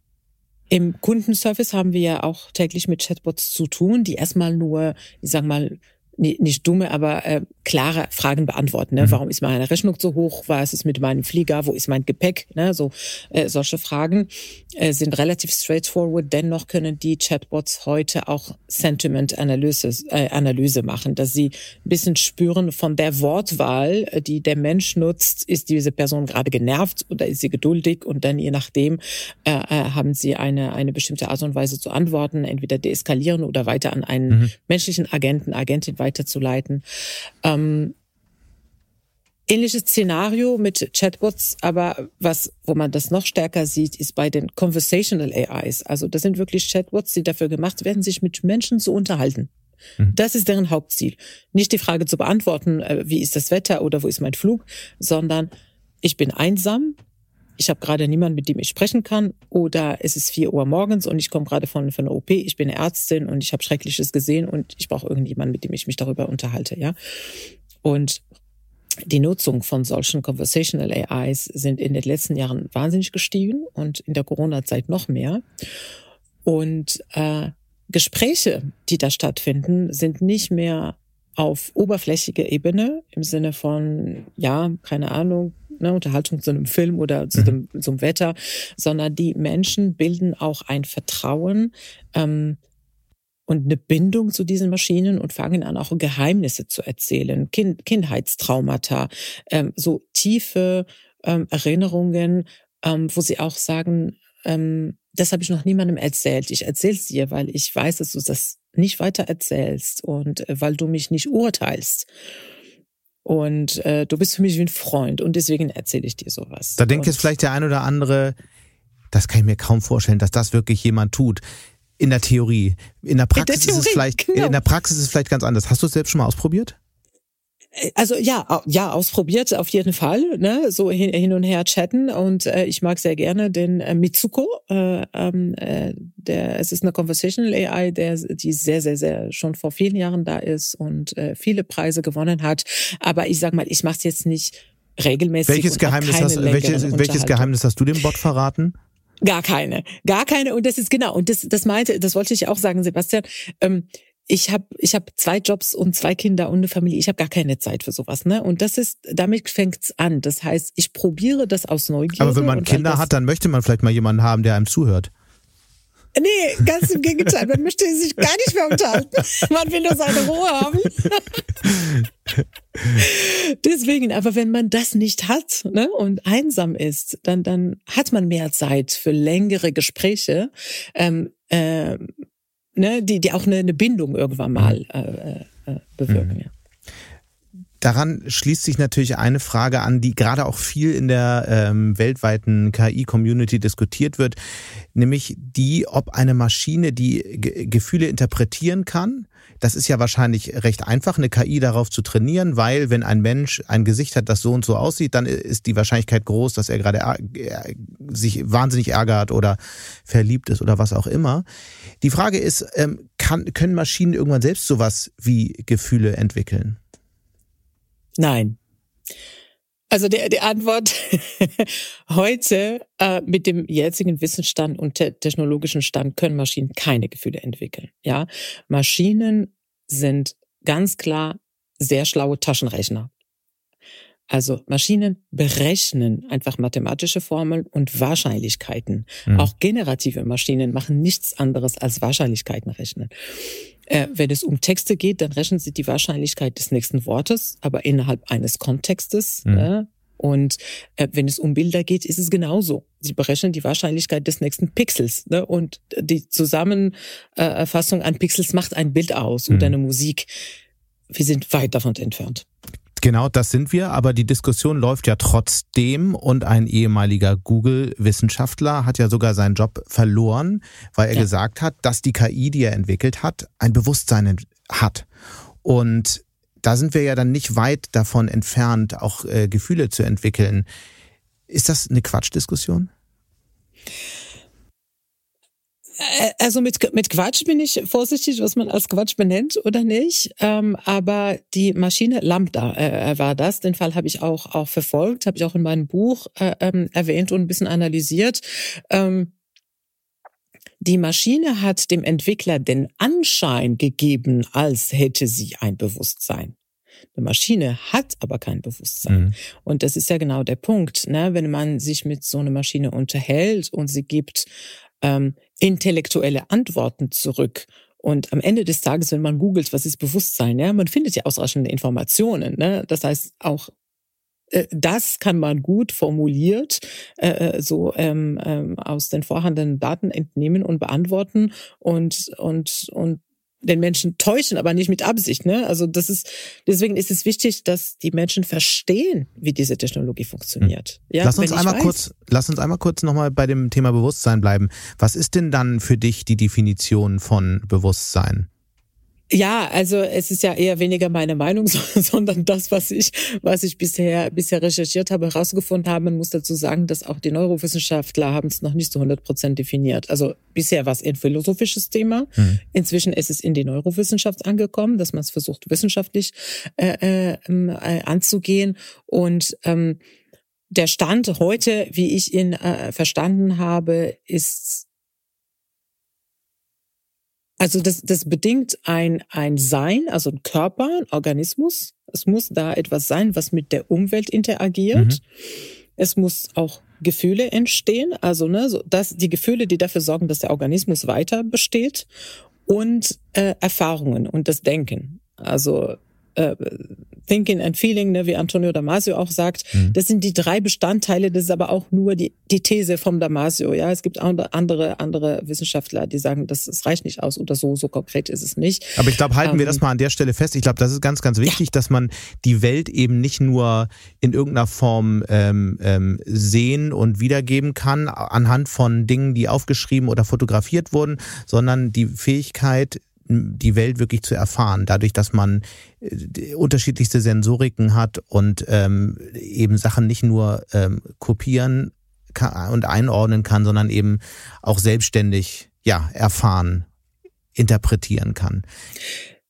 im Kundenservice haben wir ja auch täglich mit Chatbots zu tun, die erstmal nur, ich sag mal, nicht dumme, aber äh, klare Fragen beantworten. Ne? Mhm. Warum ist meine Rechnung so hoch? Was ist mit meinem Flieger? Wo ist mein Gepäck? Ne? So äh, solche Fragen äh, sind relativ straightforward. Dennoch können die Chatbots heute auch Sentiment Analyse, äh, Analyse machen, dass sie ein bisschen spüren von der Wortwahl, äh, die der Mensch nutzt, ist diese Person gerade genervt oder ist sie geduldig? Und dann je nachdem äh, äh, haben sie eine eine bestimmte Art und Weise zu antworten, entweder deeskalieren oder weiter an einen mhm. menschlichen Agenten, Agentin weiterzuleiten. Ähm, ähnliches Szenario mit Chatbots, aber was, wo man das noch stärker sieht, ist bei den Conversational AIs. Also das sind wirklich Chatbots, die dafür gemacht werden, sich mit Menschen zu unterhalten. Mhm. Das ist deren Hauptziel. Nicht die Frage zu beantworten, äh, wie ist das Wetter oder wo ist mein Flug, sondern ich bin einsam, ich habe gerade niemanden, mit dem ich sprechen kann, oder es ist vier Uhr morgens und ich komme gerade von, von der OP, ich bin Ärztin und ich habe Schreckliches gesehen und ich brauche irgendjemanden, mit dem ich mich darüber unterhalte, ja. Und die Nutzung von solchen Conversational AIs sind in den letzten Jahren wahnsinnig gestiegen und in der Corona-Zeit noch mehr. Und äh, Gespräche, die da stattfinden, sind nicht mehr auf oberflächiger Ebene im Sinne von, ja, keine Ahnung, ne, Unterhaltung zu einem Film oder zu, mhm. dem, zum Wetter, sondern die Menschen bilden auch ein Vertrauen ähm, und eine Bindung zu diesen Maschinen und fangen an, auch Geheimnisse zu erzählen, kind, Kindheitstraumata, ähm, so tiefe ähm, Erinnerungen, ähm, wo sie auch sagen, ähm, das habe ich noch niemandem erzählt. Ich erzähle es dir, weil ich weiß, dass du das nicht weiter erzählst und äh, weil du mich nicht urteilst. Und äh, du bist für mich wie ein Freund und deswegen erzähle ich dir sowas. Da denkt jetzt vielleicht der ein oder andere, das kann ich mir kaum vorstellen, dass das wirklich jemand tut. In der Theorie. In der Praxis in der Theorie, ist es vielleicht, genau. in der Praxis ist es vielleicht ganz anders. Hast du es selbst schon mal ausprobiert? Also ja, ja, ausprobiert auf jeden Fall, ne? so hin, hin und her chatten und äh, ich mag sehr gerne den äh, Mitsuko, äh, ähm, äh, der es ist eine Conversational AI, der die sehr sehr sehr schon vor vielen Jahren da ist und äh, viele Preise gewonnen hat. Aber ich sag mal, ich mache es jetzt nicht regelmäßig. Welches Geheimnis hast welches, welches Geheimnis hast du dem Bot verraten? Gar keine, gar keine und das ist genau und das das meinte, das wollte ich auch sagen, Sebastian. Ähm, ich habe ich hab zwei Jobs und zwei Kinder und eine Familie. Ich habe gar keine Zeit für sowas, ne? Und das ist, damit fängt's an. Das heißt, ich probiere das aus Neugier. Aber wenn man Kinder hat, dann möchte man vielleicht mal jemanden haben, der einem zuhört. Nee, ganz im Gegenteil. Man möchte sich gar nicht mehr unterhalten. Man will nur seine Ruhe haben. *laughs* Deswegen, aber wenn man das nicht hat ne, und einsam ist, dann, dann hat man mehr Zeit für längere Gespräche. Ähm, äh, ne, die, die auch eine, eine Bindung irgendwann mal mhm. äh, äh, bewirken. Mhm. Ja. Daran schließt sich natürlich eine Frage an, die gerade auch viel in der ähm, weltweiten KI-Community diskutiert wird, nämlich die, ob eine Maschine, die G Gefühle interpretieren kann, das ist ja wahrscheinlich recht einfach, eine KI darauf zu trainieren, weil wenn ein Mensch ein Gesicht hat, das so und so aussieht, dann ist die Wahrscheinlichkeit groß, dass er gerade sich wahnsinnig ärgert oder verliebt ist oder was auch immer. Die Frage ist, ähm, kann, können Maschinen irgendwann selbst sowas wie Gefühle entwickeln? Nein. Also der, die Antwort *laughs* heute äh, mit dem jetzigen Wissensstand und te technologischen Stand können Maschinen keine Gefühle entwickeln. Ja, Maschinen sind ganz klar sehr schlaue Taschenrechner. Also Maschinen berechnen einfach mathematische Formeln und Wahrscheinlichkeiten. Mhm. Auch generative Maschinen machen nichts anderes als Wahrscheinlichkeiten rechnen. Äh, wenn es um Texte geht, dann rechnen sie die Wahrscheinlichkeit des nächsten Wortes, aber innerhalb eines Kontextes. Mhm. Äh, Und äh, wenn es um Bilder geht, ist es genauso. Sie berechnen die Wahrscheinlichkeit des nächsten Pixels. Ne? Und die Zusammenfassung an Pixels macht ein Bild aus mhm. oder eine Musik. Wir sind weit davon entfernt. Genau, das sind wir, aber die Diskussion läuft ja trotzdem und ein ehemaliger Google-Wissenschaftler hat ja sogar seinen Job verloren, weil er ja. gesagt hat, dass die KI, die er entwickelt hat, ein Bewusstsein hat. Und da sind wir ja dann nicht weit davon entfernt, auch äh, Gefühle zu entwickeln. Ist das eine Quatschdiskussion? Äh, also mit, mit Quatsch bin ich vorsichtig, was man als Quatsch benennt oder nicht. Ähm, aber die Maschine Lambda äh, war das. Den Fall habe ich auch, auch verfolgt, habe ich auch in meinem Buch äh, ähm, erwähnt und ein bisschen analysiert. Ähm, die Maschine hat dem Entwickler den Anschein gegeben, als hätte sie ein Bewusstsein. Eine Maschine hat aber kein Bewusstsein. Mhm. Und das ist ja genau der Punkt, ne? wenn man sich mit so einer Maschine unterhält und sie gibt ähm, intellektuelle Antworten zurück. Und am Ende des Tages, wenn man googelt, was ist Bewusstsein, ja, man findet ja ausreichende Informationen. Ne? Das heißt, auch äh, das kann man gut formuliert äh, äh, so ähm, ähm, aus den vorhandenen Daten entnehmen und beantworten und und und den Menschen täuschen, aber nicht mit Absicht. Ne? Also das ist deswegen ist es wichtig, dass die Menschen verstehen, wie diese Technologie funktioniert. Hm. Ja, lass uns einmal weiß, kurz, lass uns einmal kurz nochmal bei dem Thema Bewusstsein bleiben. Was ist denn dann für dich die Definition von Bewusstsein? Ja, also es ist ja eher weniger meine Meinung, *laughs* sondern das, was ich, was ich bisher, bisher recherchiert habe, herausgefunden habe. Man muss dazu sagen, dass auch die Neurowissenschaftler haben es noch nicht zu 100 Prozent definiert. Also bisher war es ein philosophisches Thema. Mhm. Inzwischen ist es in die Neurowissenschaft angekommen, dass man es versucht, wissenschaftlich äh, ähm, äh, anzugehen. Und ähm, der Stand heute, wie ich ihn äh, verstanden habe, ist also das, das bedingt ein, ein Sein, also ein Körper, ein Organismus. Es muss da etwas sein, was mit der Umwelt interagiert. Mhm. Es muss auch Gefühle entstehen, also ne, so, dass die Gefühle, die dafür sorgen, dass der Organismus weiter besteht und äh, Erfahrungen und das Denken. Also äh, Thinking and Feeling, ne, wie Antonio Damasio auch sagt, mhm. das sind die drei Bestandteile, das ist aber auch nur die, die These vom Damasio. Ja, es gibt andere, andere Wissenschaftler, die sagen, das, das reicht nicht aus oder so, so konkret ist es nicht. Aber ich glaube, halten ähm, wir das ähm, mal an der Stelle fest. Ich glaube, das ist ganz, ganz wichtig, ja. dass man die Welt eben nicht nur in irgendeiner Form ähm, ähm, sehen und wiedergeben kann, anhand von Dingen, die aufgeschrieben oder fotografiert wurden, sondern die Fähigkeit, die Welt wirklich zu erfahren, dadurch, dass man äh, unterschiedlichste Sensoriken hat und ähm, eben Sachen nicht nur ähm, kopieren und einordnen kann, sondern eben auch selbstständig ja erfahren, interpretieren kann.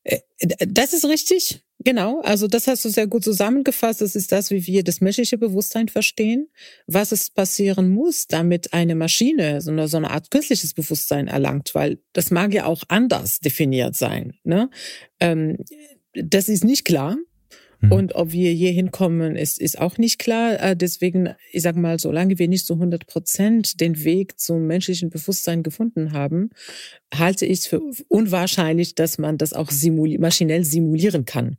Äh, das ist richtig. Genau, also das hast du sehr gut zusammengefasst. Das ist das, wie wir das menschliche Bewusstsein verstehen, was es passieren muss, damit eine Maschine so eine, so eine Art künstliches Bewusstsein erlangt, weil das mag ja auch anders definiert sein. Ne? Ähm, das ist nicht klar. Mhm. Und ob wir hier hinkommen, ist, ist auch nicht klar. Äh, deswegen, ich sag mal, solange wir nicht zu 100 Prozent den Weg zum menschlichen Bewusstsein gefunden haben, halte ich es für unwahrscheinlich, dass man das auch simuli maschinell simulieren kann.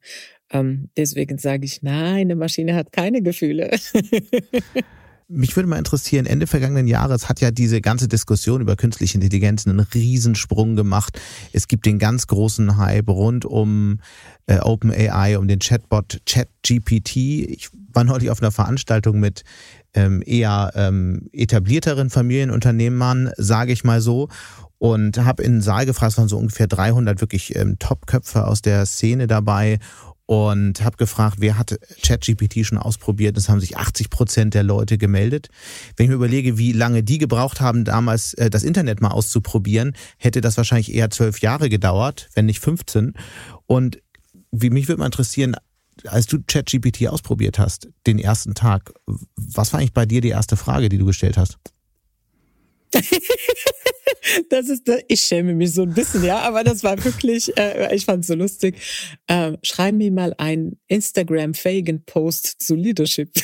Ähm, deswegen sage ich, nein, eine Maschine hat keine Gefühle. *laughs* Mich würde mal interessieren, Ende vergangenen Jahres hat ja diese ganze Diskussion über künstliche Intelligenz einen Riesensprung gemacht. Es gibt den ganz großen Hype rund um äh, OpenAI, um den Chatbot ChatGPT. Ich war neulich auf einer Veranstaltung mit ähm, eher ähm, etablierteren Familienunternehmern, sage ich mal so und habe in den Saal gefragt, es waren so ungefähr 300 wirklich ähm, Top-Köpfe aus der Szene dabei und habe gefragt, wer hat ChatGPT schon ausprobiert. Es haben sich 80 Prozent der Leute gemeldet. Wenn ich mir überlege, wie lange die gebraucht haben, damals äh, das Internet mal auszuprobieren, hätte das wahrscheinlich eher zwölf Jahre gedauert, wenn nicht 15. Und wie mich würde mal interessieren, als du ChatGPT ausprobiert hast, den ersten Tag, was war eigentlich bei dir die erste Frage, die du gestellt hast? *laughs* das ist, ich schäme mich so ein bisschen, ja, aber das war wirklich, äh, ich fand es so lustig. Äh, schreib mir mal einen Instagram-fähigen Post zu Leadership. *laughs*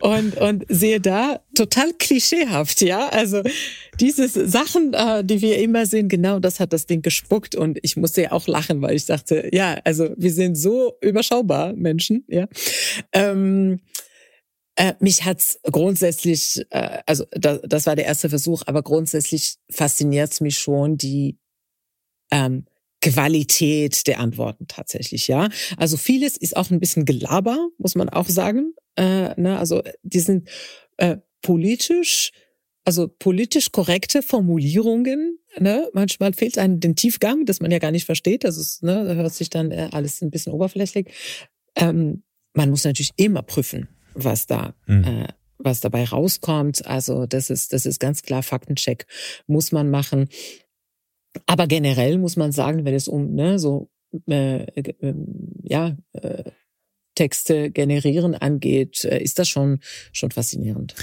und, und sehe da total klischeehaft, ja. Also diese Sachen, äh, die wir immer sehen, genau das hat das Ding gespuckt und ich musste ja auch lachen, weil ich dachte, ja, also wir sind so überschaubar Menschen, ja. Ähm, äh, mich hat's grundsätzlich, äh, also da, das war der erste Versuch, aber grundsätzlich fasziniert's mich schon die ähm, Qualität der Antworten tatsächlich, ja. Also vieles ist auch ein bisschen Gelaber, muss man auch sagen. Äh, ne? Also die sind äh, politisch, also politisch korrekte Formulierungen. Ne? Manchmal fehlt einem den Tiefgang, das man ja gar nicht versteht. Das ist, ne, hört sich dann äh, alles ein bisschen oberflächlich. Ähm, man muss natürlich immer prüfen, was da mhm. äh, was dabei rauskommt. Also das ist das ist ganz klar Faktencheck muss man machen. Aber generell muss man sagen, wenn es um ne, so äh, äh, ja äh, Texte generieren angeht, äh, ist das schon schon faszinierend.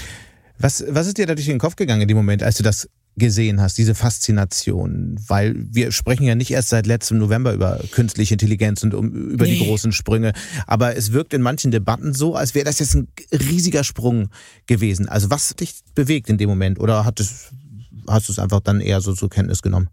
Was was ist dir da durch den Kopf gegangen in dem Moment, als du das gesehen hast, diese Faszination? Weil wir sprechen ja nicht erst seit letztem November über künstliche Intelligenz und um, über nee. die großen Sprünge, aber es wirkt in manchen Debatten so, als wäre das jetzt ein riesiger Sprung gewesen. Also was hat dich bewegt in dem Moment oder hat es, hast du es einfach dann eher so zur Kenntnis genommen?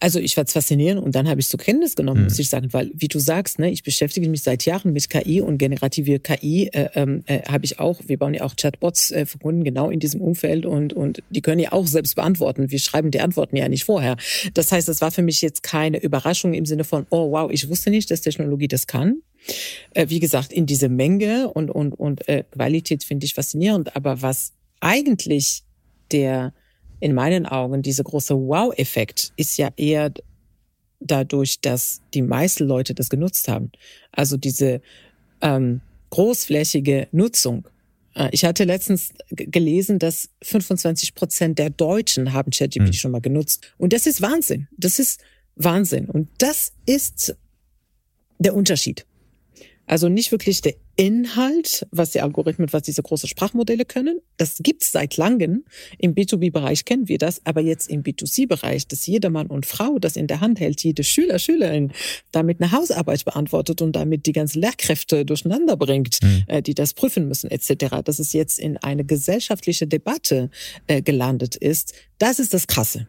Also ich werde es faszinieren und dann habe ich zur Kenntnis genommen, mhm. muss ich sagen, weil wie du sagst, ne, ich beschäftige mich seit Jahren mit KI und generative KI äh, ähm, äh, habe ich auch. Wir bauen ja auch Chatbots äh, verbunden genau in diesem Umfeld und und die können ja auch selbst beantworten. Wir schreiben die Antworten ja nicht vorher. Das heißt, das war für mich jetzt keine Überraschung im Sinne von oh wow, ich wusste nicht, dass Technologie das kann. Äh, wie gesagt, in diese Menge und und und äh, Qualität finde ich faszinierend. Aber was eigentlich der in meinen Augen, dieser große Wow-Effekt ist ja eher dadurch, dass die meisten Leute das genutzt haben. Also diese ähm, großflächige Nutzung. Äh, ich hatte letztens gelesen, dass 25 Prozent der Deutschen haben ChatGPT mhm. schon mal genutzt. Und das ist Wahnsinn. Das ist Wahnsinn. Und das ist der Unterschied. Also nicht wirklich der Inhalt, was die Algorithmen, was diese großen Sprachmodelle können. Das gibt's seit langem. Im B2B-Bereich kennen wir das, aber jetzt im B2C-Bereich, dass jeder Mann und Frau das in der Hand hält, jede Schüler, Schülerin damit eine Hausarbeit beantwortet und damit die ganzen Lehrkräfte durcheinander bringt, mhm. äh, die das prüfen müssen, etc. Dass es jetzt in eine gesellschaftliche Debatte äh, gelandet ist, das ist das Krasse.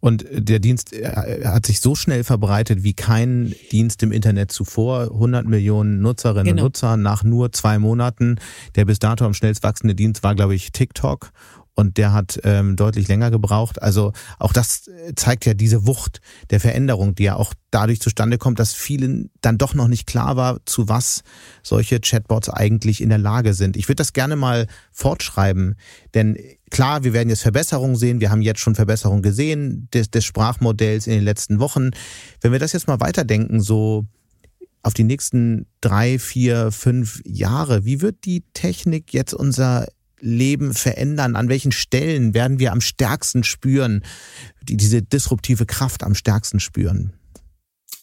Und der Dienst äh, hat sich so schnell verbreitet wie kein Dienst im Internet zuvor. 100 Millionen Nutzerinnen genau. und Nutzer nach nur zwei Monaten. Der bis dato am schnellst wachsende Dienst war, glaube ich, TikTok und der hat ähm, deutlich länger gebraucht. Also auch das äh, zeigt ja diese Wucht der Veränderung, die ja auch dadurch zustande kommt, dass vielen dann doch noch nicht klar war, zu was solche Chatbots eigentlich in der Lage sind. Ich würde das gerne mal fortschreiben, denn klar, wir werden jetzt Verbesserungen sehen. Wir haben jetzt schon Verbesserungen gesehen des, des Sprachmodells in den letzten Wochen. Wenn wir das jetzt mal weiterdenken, so auf die nächsten drei, vier, fünf Jahre, wie wird die Technik jetzt unser Leben verändern? An welchen Stellen werden wir am stärksten spüren, die, diese disruptive Kraft am stärksten spüren?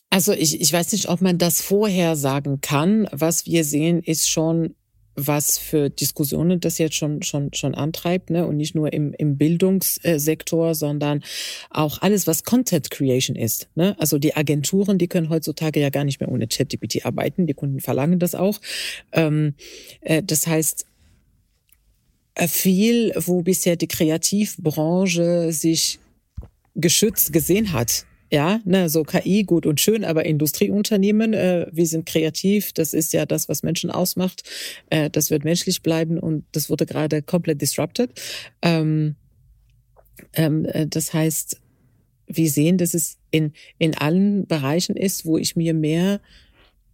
Also ich, ich weiß nicht, ob man das vorher sagen kann. Was wir sehen, ist schon was für Diskussionen das jetzt schon schon schon antreibt, ne? Und nicht nur im im Bildungssektor, sondern auch alles, was Content Creation ist. Ne? Also die Agenturen, die können heutzutage ja gar nicht mehr ohne ChatGPT arbeiten. Die Kunden verlangen das auch. Ähm, äh, das heißt, äh, viel, wo bisher die Kreativbranche sich geschützt gesehen hat. Ja, ne, so KI gut und schön, aber Industrieunternehmen, äh, wir sind kreativ, das ist ja das, was Menschen ausmacht. Äh, das wird menschlich bleiben und das wurde gerade komplett disrupted. Ähm, ähm, äh, das heißt, wir sehen, dass es in, in allen Bereichen ist, wo ich mir mehr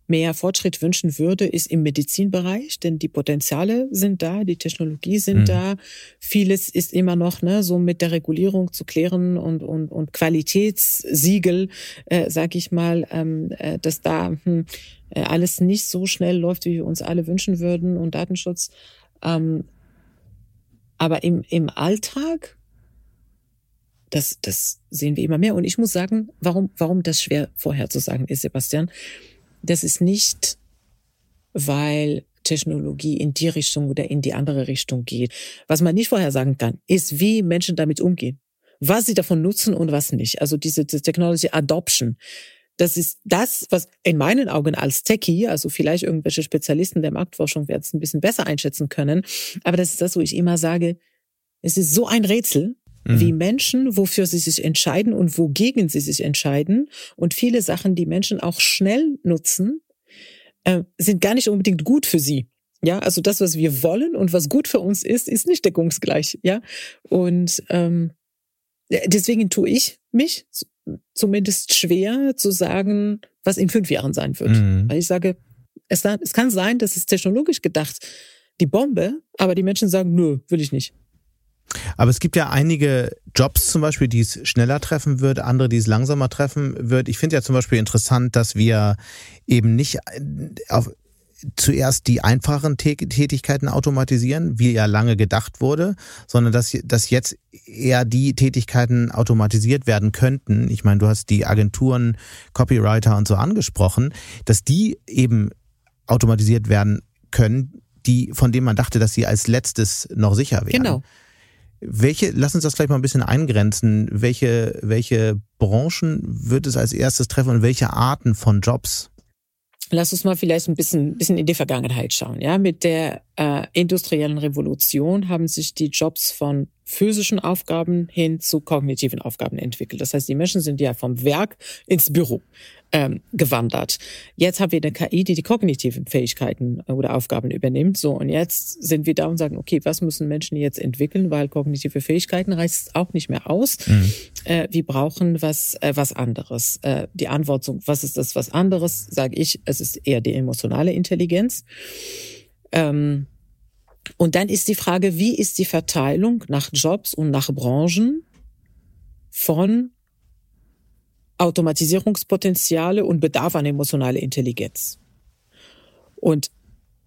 mehr Fortschritt wünschen würde, ist im Medizinbereich, denn die Potenziale sind da, die Technologie sind mhm. da. Vieles ist immer noch ne, so mit der Regulierung zu klären und, und, und Qualitätssiegel, äh, sag ich mal, ähm, äh, dass da hm, äh, alles nicht so schnell läuft, wie wir uns alle wünschen würden und Datenschutz. Ähm, aber im, im Alltag das, das sehen wir immer mehr. Und ich muss sagen, warum, warum das schwer vorherzusagen ist, Sebastian. Das ist nicht, weil Technologie in die Richtung oder in die andere Richtung geht. Was man nicht vorher sagen kann, ist, wie Menschen damit umgehen. Was sie davon nutzen und was nicht. Also diese, diese Technology Adoption. Das ist das, was in meinen Augen als Techie, also vielleicht irgendwelche Spezialisten der Marktforschung werden es ein bisschen besser einschätzen können, aber das ist das, wo ich immer sage, es ist so ein Rätsel, mhm. wie Menschen, wofür sie sich entscheiden und wogegen sie sich entscheiden. Und viele Sachen, die Menschen auch schnell nutzen, äh, sind gar nicht unbedingt gut für sie. Ja, also das, was wir wollen und was gut für uns ist, ist nicht deckungsgleich. Ja, und ähm, deswegen tue ich mich zumindest schwer zu sagen, was in fünf Jahren sein wird. Mhm. Weil ich sage, es, es kann sein, dass es technologisch gedacht die Bombe, aber die Menschen sagen, nö, will ich nicht. Aber es gibt ja einige Jobs zum Beispiel, die es schneller treffen wird, andere, die es langsamer treffen wird. Ich finde ja zum Beispiel interessant, dass wir eben nicht äh, auf, zuerst die einfachen Tätigkeiten automatisieren, wie ja lange gedacht wurde, sondern dass, dass jetzt eher die Tätigkeiten automatisiert werden könnten. Ich meine, du hast die Agenturen, Copywriter und so angesprochen, dass die eben automatisiert werden können, die, von denen man dachte, dass sie als letztes noch sicher wären. Genau. Welche, lass uns das gleich mal ein bisschen eingrenzen. Welche, welche Branchen wird es als erstes treffen und welche Arten von Jobs? Lass uns mal vielleicht ein bisschen, bisschen in die Vergangenheit schauen. Ja, mit der äh, industriellen Revolution haben sich die Jobs von physischen Aufgaben hin zu kognitiven Aufgaben entwickelt. Das heißt, die Menschen sind ja vom Werk ins Büro ähm, gewandert. Jetzt haben wir eine KI, die die kognitiven Fähigkeiten äh, oder Aufgaben übernimmt. So und jetzt sind wir da und sagen, okay, was müssen Menschen jetzt entwickeln, weil kognitive Fähigkeiten reicht auch nicht mehr aus. Mhm. Äh, wir brauchen was äh, was anderes. Äh, die Antwort, so, was ist das was anderes? Sage ich, es ist eher die emotionale Intelligenz. Ähm, und dann ist die Frage, wie ist die Verteilung nach Jobs und nach Branchen von Automatisierungspotenziale und Bedarf an emotionale Intelligenz. Und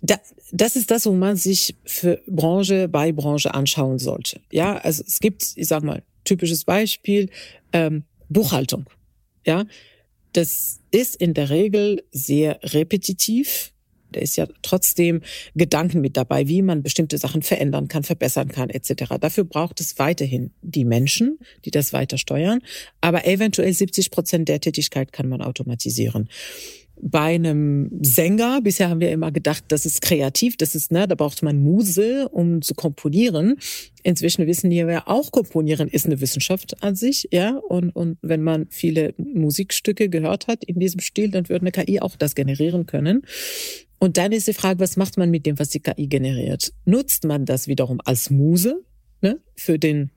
da, das ist das, wo man sich für Branche bei Branche anschauen sollte. Ja, also es gibt, ich sag mal, typisches Beispiel ähm, Buchhaltung. Ja, das ist in der Regel sehr repetitiv da ist ja trotzdem Gedanken mit dabei, wie man bestimmte Sachen verändern kann, verbessern kann, etc. Dafür braucht es weiterhin die Menschen, die das weiter steuern. Aber eventuell 70 Prozent der Tätigkeit kann man automatisieren bei einem Sänger, bisher haben wir immer gedacht, das ist kreativ, das ist, ne, da braucht man Muse, um zu komponieren. Inzwischen wissen wir ja auch, komponieren ist eine Wissenschaft an sich, ja. Und, und wenn man viele Musikstücke gehört hat in diesem Stil, dann würde eine KI auch das generieren können. Und dann ist die Frage, was macht man mit dem, was die KI generiert? Nutzt man das wiederum als Muse ne, für den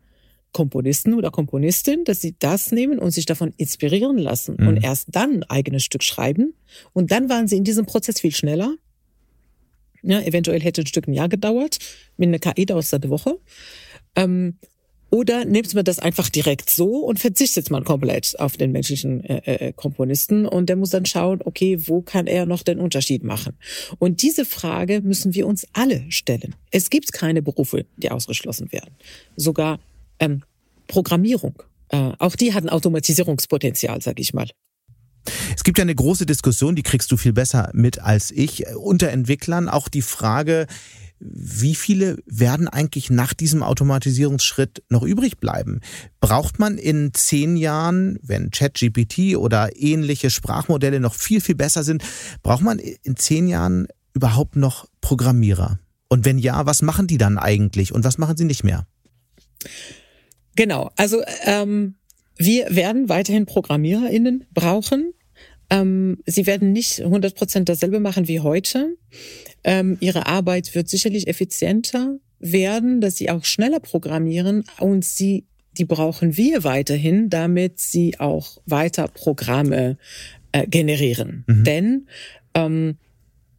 Komponisten oder Komponistin, dass sie das nehmen und sich davon inspirieren lassen mhm. und erst dann ein eigenes Stück schreiben. Und dann waren sie in diesem Prozess viel schneller. Ja, eventuell hätte ein Stück ein Jahr gedauert. Mit einer KI dauert es eine Woche. Ähm, oder nimmt man das einfach direkt so und verzichtet man komplett auf den menschlichen äh, äh, Komponisten und der muss dann schauen, okay, wo kann er noch den Unterschied machen? Und diese Frage müssen wir uns alle stellen. Es gibt keine Berufe, die ausgeschlossen werden. Sogar ähm, Programmierung. Äh, auch die hat ein Automatisierungspotenzial, sag ich mal. Es gibt ja eine große Diskussion, die kriegst du viel besser mit als ich, unter Entwicklern. Auch die Frage, wie viele werden eigentlich nach diesem Automatisierungsschritt noch übrig bleiben? Braucht man in zehn Jahren, wenn ChatGPT oder ähnliche Sprachmodelle noch viel, viel besser sind, braucht man in zehn Jahren überhaupt noch Programmierer? Und wenn ja, was machen die dann eigentlich und was machen sie nicht mehr? Genau, also ähm, wir werden weiterhin ProgrammiererInnen brauchen. Ähm, sie werden nicht 100 Prozent dasselbe machen wie heute. Ähm, ihre Arbeit wird sicherlich effizienter werden, dass sie auch schneller programmieren und sie, die brauchen wir weiterhin, damit sie auch weiter Programme äh, generieren. Mhm. Denn ähm,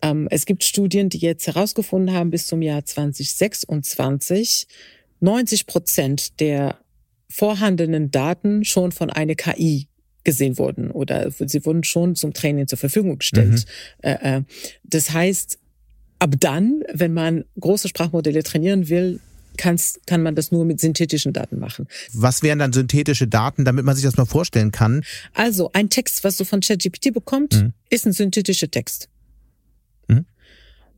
ähm, es gibt Studien, die jetzt herausgefunden haben, bis zum Jahr 2026 90 Prozent der vorhandenen Daten schon von einer KI gesehen wurden oder sie wurden schon zum Training zur Verfügung gestellt. Mhm. Äh, äh, das heißt, ab dann, wenn man große Sprachmodelle trainieren will, kann's, kann man das nur mit synthetischen Daten machen. Was wären dann synthetische Daten, damit man sich das mal vorstellen kann? Also ein Text, was du von ChatGPT bekommst, mhm. ist ein synthetischer Text.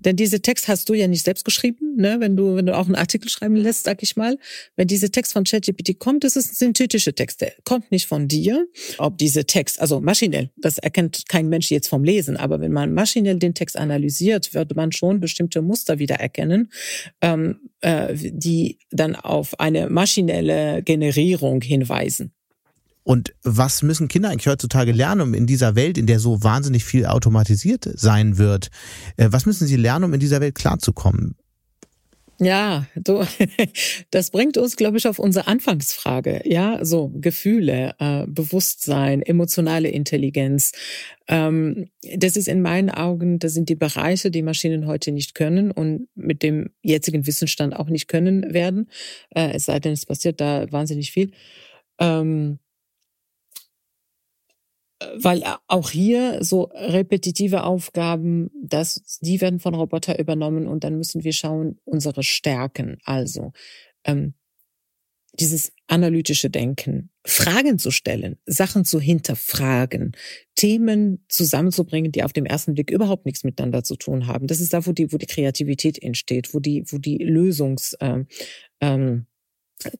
Denn diese Text hast du ja nicht selbst geschrieben, ne? Wenn du, wenn du auch einen Artikel schreiben lässt, sag ich mal, wenn dieser Text von ChatGPT kommt, das ist ein synthetischer Text, der kommt nicht von dir. Ob diese Text, also maschinell, das erkennt kein Mensch jetzt vom Lesen, aber wenn man maschinell den Text analysiert, wird man schon bestimmte Muster wiedererkennen, ähm, äh, die dann auf eine maschinelle Generierung hinweisen. Und was müssen Kinder eigentlich heutzutage lernen, um in dieser Welt, in der so wahnsinnig viel automatisiert sein wird, äh, was müssen sie lernen, um in dieser Welt klarzukommen? Ja, du, *laughs* das bringt uns, glaube ich, auf unsere Anfangsfrage. Ja, so Gefühle, äh, Bewusstsein, emotionale Intelligenz. Ähm, das ist in meinen Augen, das sind die Bereiche, die Maschinen heute nicht können und mit dem jetzigen Wissensstand auch nicht können werden. Äh, es sei denn, es passiert da wahnsinnig viel. Ähm, weil auch hier so repetitive Aufgaben, das, die werden von Roboter übernommen und dann müssen wir schauen, unsere Stärken. Also ähm, dieses analytische Denken, Fragen zu stellen, Sachen zu hinterfragen, Themen zusammenzubringen, die auf dem ersten Blick überhaupt nichts miteinander zu tun haben. Das ist da, wo die, wo die Kreativität entsteht, wo die, wo die Lösungs ähm, ähm,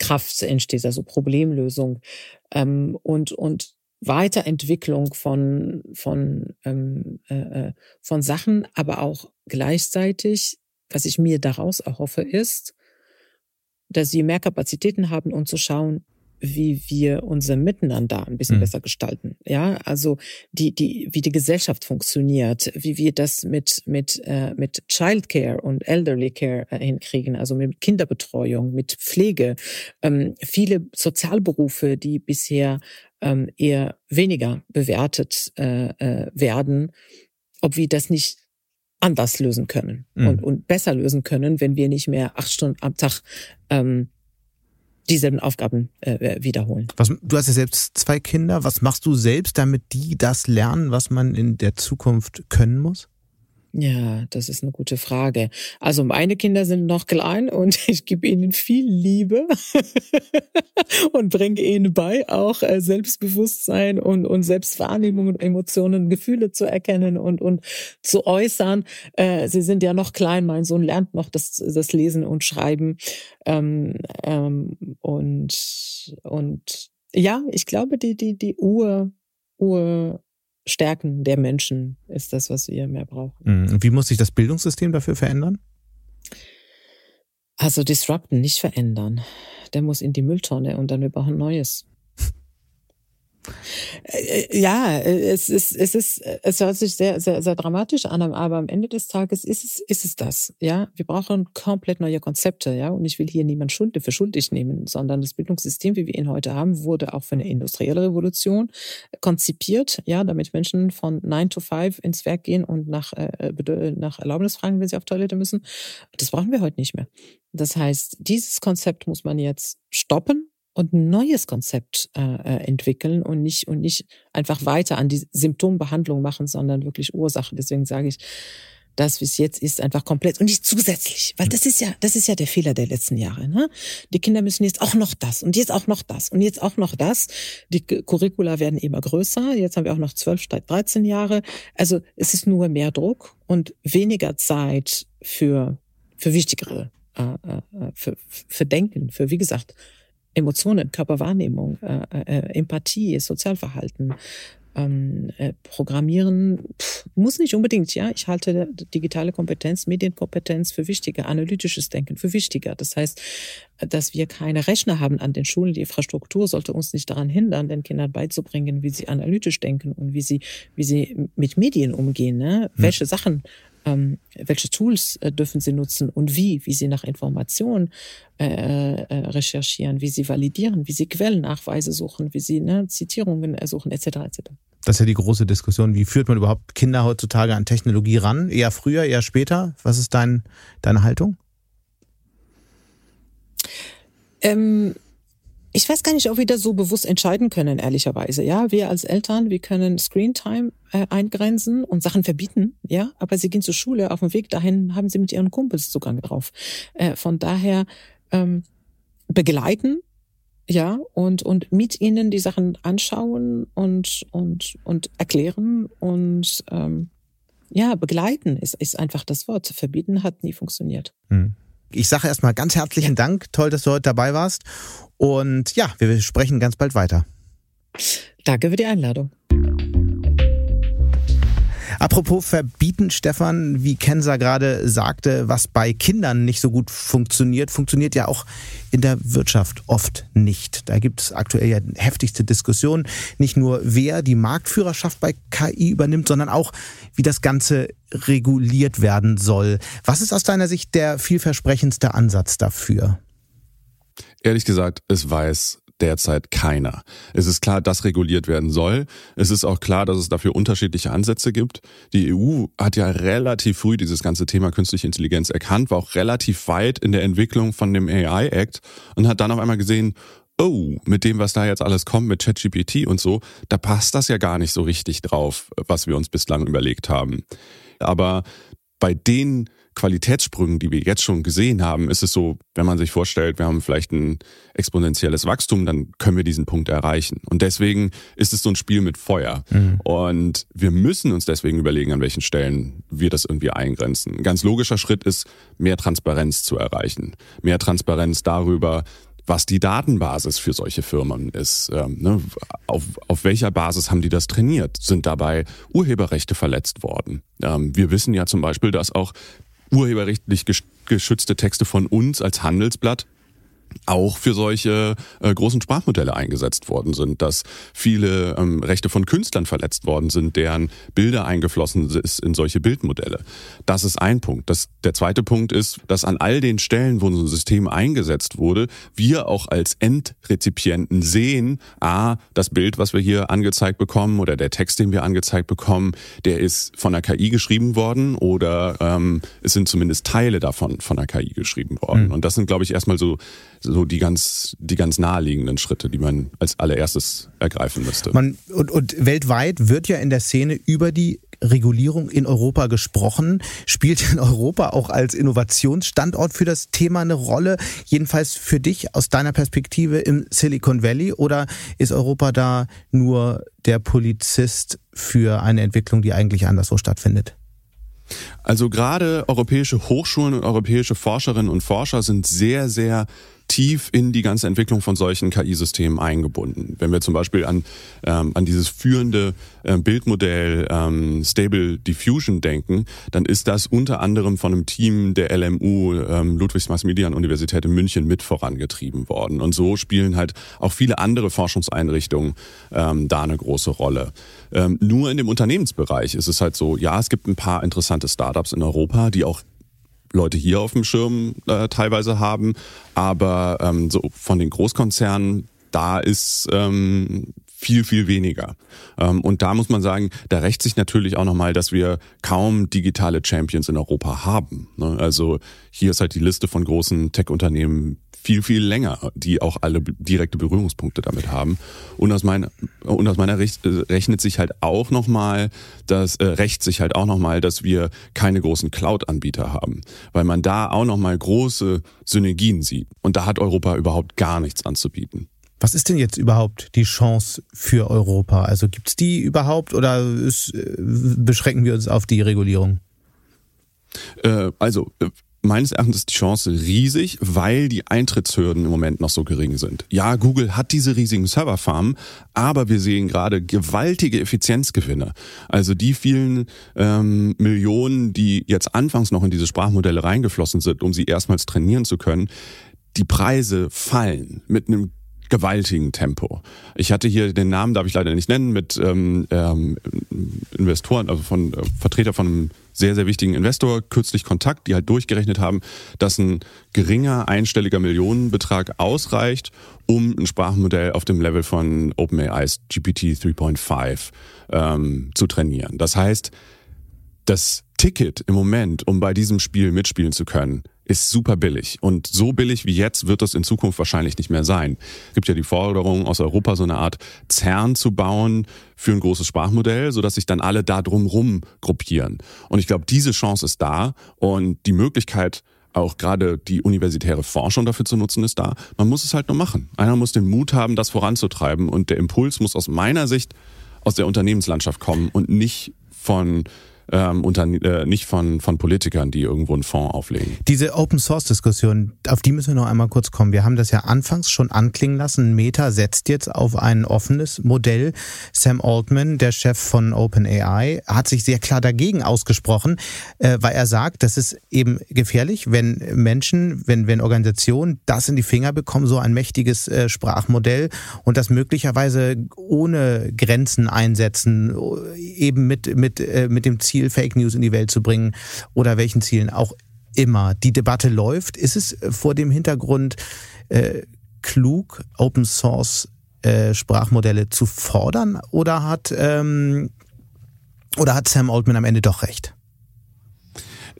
Kraft entsteht, also Problemlösung. Ähm, und, und Weiterentwicklung von, von, ähm, äh, äh, von Sachen, aber auch gleichzeitig, was ich mir daraus erhoffe, ist, dass sie mehr Kapazitäten haben, um zu schauen, wie wir unser Miteinander ein bisschen mhm. besser gestalten. Ja, also die, die, wie die Gesellschaft funktioniert, wie wir das mit, mit, äh, mit Childcare und Elderly Care äh, hinkriegen, also mit Kinderbetreuung, mit Pflege. Ähm, viele Sozialberufe, die bisher ähm, eher weniger bewertet äh, äh, werden, ob wir das nicht anders lösen können mhm. und, und besser lösen können, wenn wir nicht mehr acht Stunden am Tag ähm, dieselben Aufgaben äh, wiederholen. Was, du hast ja selbst zwei Kinder. Was machst du selbst, damit die das lernen, was man in der Zukunft können muss? Ja, das ist eine gute Frage. Also meine Kinder sind noch klein und *laughs* ich gebe ihnen viel Liebe *laughs* und bringe ihnen bei, auch äh, Selbstbewusstsein und, und Selbstwahrnehmung und Emotionen, Gefühle zu erkennen und, und zu äußern. Äh, sie sind ja noch klein, mein Sohn lernt noch das, das Lesen und Schreiben. Ähm, ähm, und, und ja, ich glaube, die, die, die Ur, Ur, Stärken der Menschen ist das, was wir mehr brauchen. Mhm. Wie muss sich das Bildungssystem dafür verändern? Also disrupten, nicht verändern. Der muss in die Mülltonne und dann wir brauchen Neues. Äh, äh, ja, es ist, es ist, es hört sich sehr, sehr, sehr dramatisch an, aber am Ende des Tages ist es, ist es das. Ja, wir brauchen komplett neue Konzepte. Ja, und ich will hier niemand Schuld für schuldig nehmen, sondern das Bildungssystem, wie wir ihn heute haben, wurde auch für eine industrielle Revolution konzipiert. Ja, damit Menschen von 9 to 5 ins Werk gehen und nach, äh, nach Erlaubnis fragen, wenn sie auf Toilette müssen. Das brauchen wir heute nicht mehr. Das heißt, dieses Konzept muss man jetzt stoppen und ein neues Konzept äh, äh, entwickeln und nicht und nicht einfach weiter an die Symptombehandlung machen, sondern wirklich Ursachen. Deswegen sage ich, das, wie es jetzt ist, einfach komplett und nicht zusätzlich, weil das ist ja, das ist ja der Fehler der letzten Jahre. Ne? Die Kinder müssen jetzt auch noch das und jetzt auch noch das und jetzt auch noch das. Die Curricula werden immer größer. Jetzt haben wir auch noch zwölf statt 13 Jahre. Also es ist nur mehr Druck und weniger Zeit für für wichtigere, äh, äh, für, für Denken, für wie gesagt Emotionen, Körperwahrnehmung, äh, äh, Empathie, Sozialverhalten. Ähm, äh, Programmieren pff, muss nicht unbedingt, ja. Ich halte digitale Kompetenz, Medienkompetenz für wichtiger, analytisches Denken für wichtiger. Das heißt, dass wir keine Rechner haben an den Schulen. Die Infrastruktur sollte uns nicht daran hindern, den Kindern beizubringen, wie sie analytisch denken und wie sie, wie sie mit Medien umgehen, ne? Hm. welche Sachen ähm, welche Tools äh, dürfen sie nutzen und wie, wie sie nach Informationen äh, äh, recherchieren, wie sie validieren, wie sie Quellennachweise suchen, wie sie ne, Zitierungen suchen, etc. etc. Das ist ja die große Diskussion. Wie führt man überhaupt Kinder heutzutage an Technologie ran? Eher früher, eher später? Was ist dein, deine Haltung? Ähm, ich weiß gar nicht, ob wir das so bewusst entscheiden können, ehrlicherweise. Ja, wir als Eltern, wir können Screentime äh, eingrenzen und Sachen verbieten. Ja, aber sie gehen zur Schule. Auf dem Weg dahin haben sie mit ihren Kumpels Zugang drauf. Äh, von daher ähm, begleiten, ja, und und mit ihnen die Sachen anschauen und und und erklären und ähm, Ja, begleiten ist, ist einfach das Wort. Verbieten hat nie funktioniert. Hm. Ich sage erstmal ganz herzlichen Dank. Toll, dass du heute dabei warst. Und ja, wir sprechen ganz bald weiter. Danke für die Einladung. Apropos verbieten, Stefan, wie Kensa gerade sagte, was bei Kindern nicht so gut funktioniert, funktioniert ja auch in der Wirtschaft oft nicht. Da gibt es aktuell ja heftigste Diskussionen. Nicht nur, wer die Marktführerschaft bei KI übernimmt, sondern auch, wie das Ganze reguliert werden soll. Was ist aus deiner Sicht der vielversprechendste Ansatz dafür? Ehrlich gesagt, es weiß derzeit keiner. Es ist klar, dass reguliert werden soll. Es ist auch klar, dass es dafür unterschiedliche Ansätze gibt. Die EU hat ja relativ früh dieses ganze Thema künstliche Intelligenz erkannt, war auch relativ weit in der Entwicklung von dem AI Act und hat dann auf einmal gesehen, oh, mit dem, was da jetzt alles kommt, mit ChatGPT und so, da passt das ja gar nicht so richtig drauf, was wir uns bislang überlegt haben. Aber bei den Qualitätssprüngen, die wir jetzt schon gesehen haben, ist es so, wenn man sich vorstellt, wir haben vielleicht ein exponentielles Wachstum, dann können wir diesen Punkt erreichen. Und deswegen ist es so ein Spiel mit Feuer. Mhm. Und wir müssen uns deswegen überlegen, an welchen Stellen wir das irgendwie eingrenzen. Ein ganz logischer Schritt ist, mehr Transparenz zu erreichen. Mehr Transparenz darüber, was die Datenbasis für solche Firmen ist. Ähm, ne? auf, auf welcher Basis haben die das trainiert? Sind dabei Urheberrechte verletzt worden? Ähm, wir wissen ja zum Beispiel, dass auch urheberrechtlich geschützte Texte von uns als Handelsblatt auch für solche äh, großen Sprachmodelle eingesetzt worden sind, dass viele ähm, Rechte von Künstlern verletzt worden sind, deren Bilder eingeflossen ist in solche Bildmodelle. Das ist ein Punkt. Das, der zweite Punkt ist, dass an all den Stellen, wo so ein System eingesetzt wurde, wir auch als Endrezipienten sehen, a, das Bild, was wir hier angezeigt bekommen oder der Text, den wir angezeigt bekommen, der ist von der KI geschrieben worden oder ähm, es sind zumindest Teile davon von der KI geschrieben worden. Mhm. Und das sind, glaube ich, erstmal so so die ganz, die ganz naheliegenden Schritte, die man als allererstes ergreifen müsste. Man, und, und weltweit wird ja in der Szene über die Regulierung in Europa gesprochen. Spielt in Europa auch als Innovationsstandort für das Thema eine Rolle? Jedenfalls für dich aus deiner Perspektive im Silicon Valley? Oder ist Europa da nur der Polizist für eine Entwicklung, die eigentlich anderswo stattfindet? Also gerade europäische Hochschulen und europäische Forscherinnen und Forscher sind sehr, sehr tief in die ganze Entwicklung von solchen KI-Systemen eingebunden. Wenn wir zum Beispiel an, ähm, an dieses führende äh, Bildmodell ähm, Stable Diffusion denken, dann ist das unter anderem von einem Team der LMU ähm, Ludwigs-Maximilian-Universität in München mit vorangetrieben worden. Und so spielen halt auch viele andere Forschungseinrichtungen ähm, da eine große Rolle. Ähm, nur in dem Unternehmensbereich ist es halt so, ja, es gibt ein paar interessante Startups in Europa, die auch Leute hier auf dem Schirm äh, teilweise haben, aber ähm, so von den Großkonzernen, da ist ähm, viel, viel weniger. Ähm, und da muss man sagen, da rächt sich natürlich auch nochmal, dass wir kaum digitale Champions in Europa haben. Ne? Also hier ist halt die Liste von großen Tech-Unternehmen viel, viel länger, die auch alle direkte Berührungspunkte damit haben. Und aus meiner, und aus meiner Sicht äh, rechnet sich halt auch nochmal, dass, äh, rächt sich halt auch nochmal, dass wir keine großen Cloud-Anbieter haben. Weil man da auch nochmal große Synergien sieht. Und da hat Europa überhaupt gar nichts anzubieten. Was ist denn jetzt überhaupt die Chance für Europa? Also gibt's die überhaupt oder ist, äh, beschränken wir uns auf die Regulierung? Äh, also meines Erachtens ist die Chance riesig, weil die Eintrittshürden im Moment noch so gering sind. Ja, Google hat diese riesigen Serverfarmen, aber wir sehen gerade gewaltige Effizienzgewinne. Also die vielen ähm, Millionen, die jetzt anfangs noch in diese Sprachmodelle reingeflossen sind, um sie erstmals trainieren zu können, die Preise fallen mit einem gewaltigen Tempo. Ich hatte hier den Namen, darf ich leider nicht nennen, mit ähm, ähm, Investoren, also von äh, Vertreter von einem sehr, sehr wichtigen Investor kürzlich Kontakt, die halt durchgerechnet haben, dass ein geringer einstelliger Millionenbetrag ausreicht, um ein Sprachmodell auf dem Level von OpenAI's GPT 3.5 ähm, zu trainieren. Das heißt, das Ticket im Moment, um bei diesem Spiel mitspielen zu können, ist super billig. Und so billig wie jetzt wird das in Zukunft wahrscheinlich nicht mehr sein. Es gibt ja die Forderung aus Europa, so eine Art CERN zu bauen für ein großes Sprachmodell, sodass sich dann alle da drumrum gruppieren. Und ich glaube, diese Chance ist da und die Möglichkeit, auch gerade die universitäre Forschung dafür zu nutzen, ist da. Man muss es halt nur machen. Einer muss den Mut haben, das voranzutreiben. Und der Impuls muss aus meiner Sicht aus der Unternehmenslandschaft kommen und nicht von ähm, unter, äh, nicht von, von Politikern, die irgendwo einen Fonds auflegen. Diese Open Source Diskussion, auf die müssen wir noch einmal kurz kommen. Wir haben das ja anfangs schon anklingen lassen. Meta setzt jetzt auf ein offenes Modell. Sam Altman, der Chef von OpenAI, hat sich sehr klar dagegen ausgesprochen, äh, weil er sagt, das ist eben gefährlich, wenn Menschen, wenn, wenn Organisationen das in die Finger bekommen, so ein mächtiges äh, Sprachmodell und das möglicherweise ohne Grenzen einsetzen, eben mit, mit, äh, mit dem Ziel, Fake News in die Welt zu bringen oder welchen Zielen auch immer. Die Debatte läuft. Ist es vor dem Hintergrund äh, klug, Open Source äh, Sprachmodelle zu fordern oder hat, ähm, oder hat Sam Altman am Ende doch recht?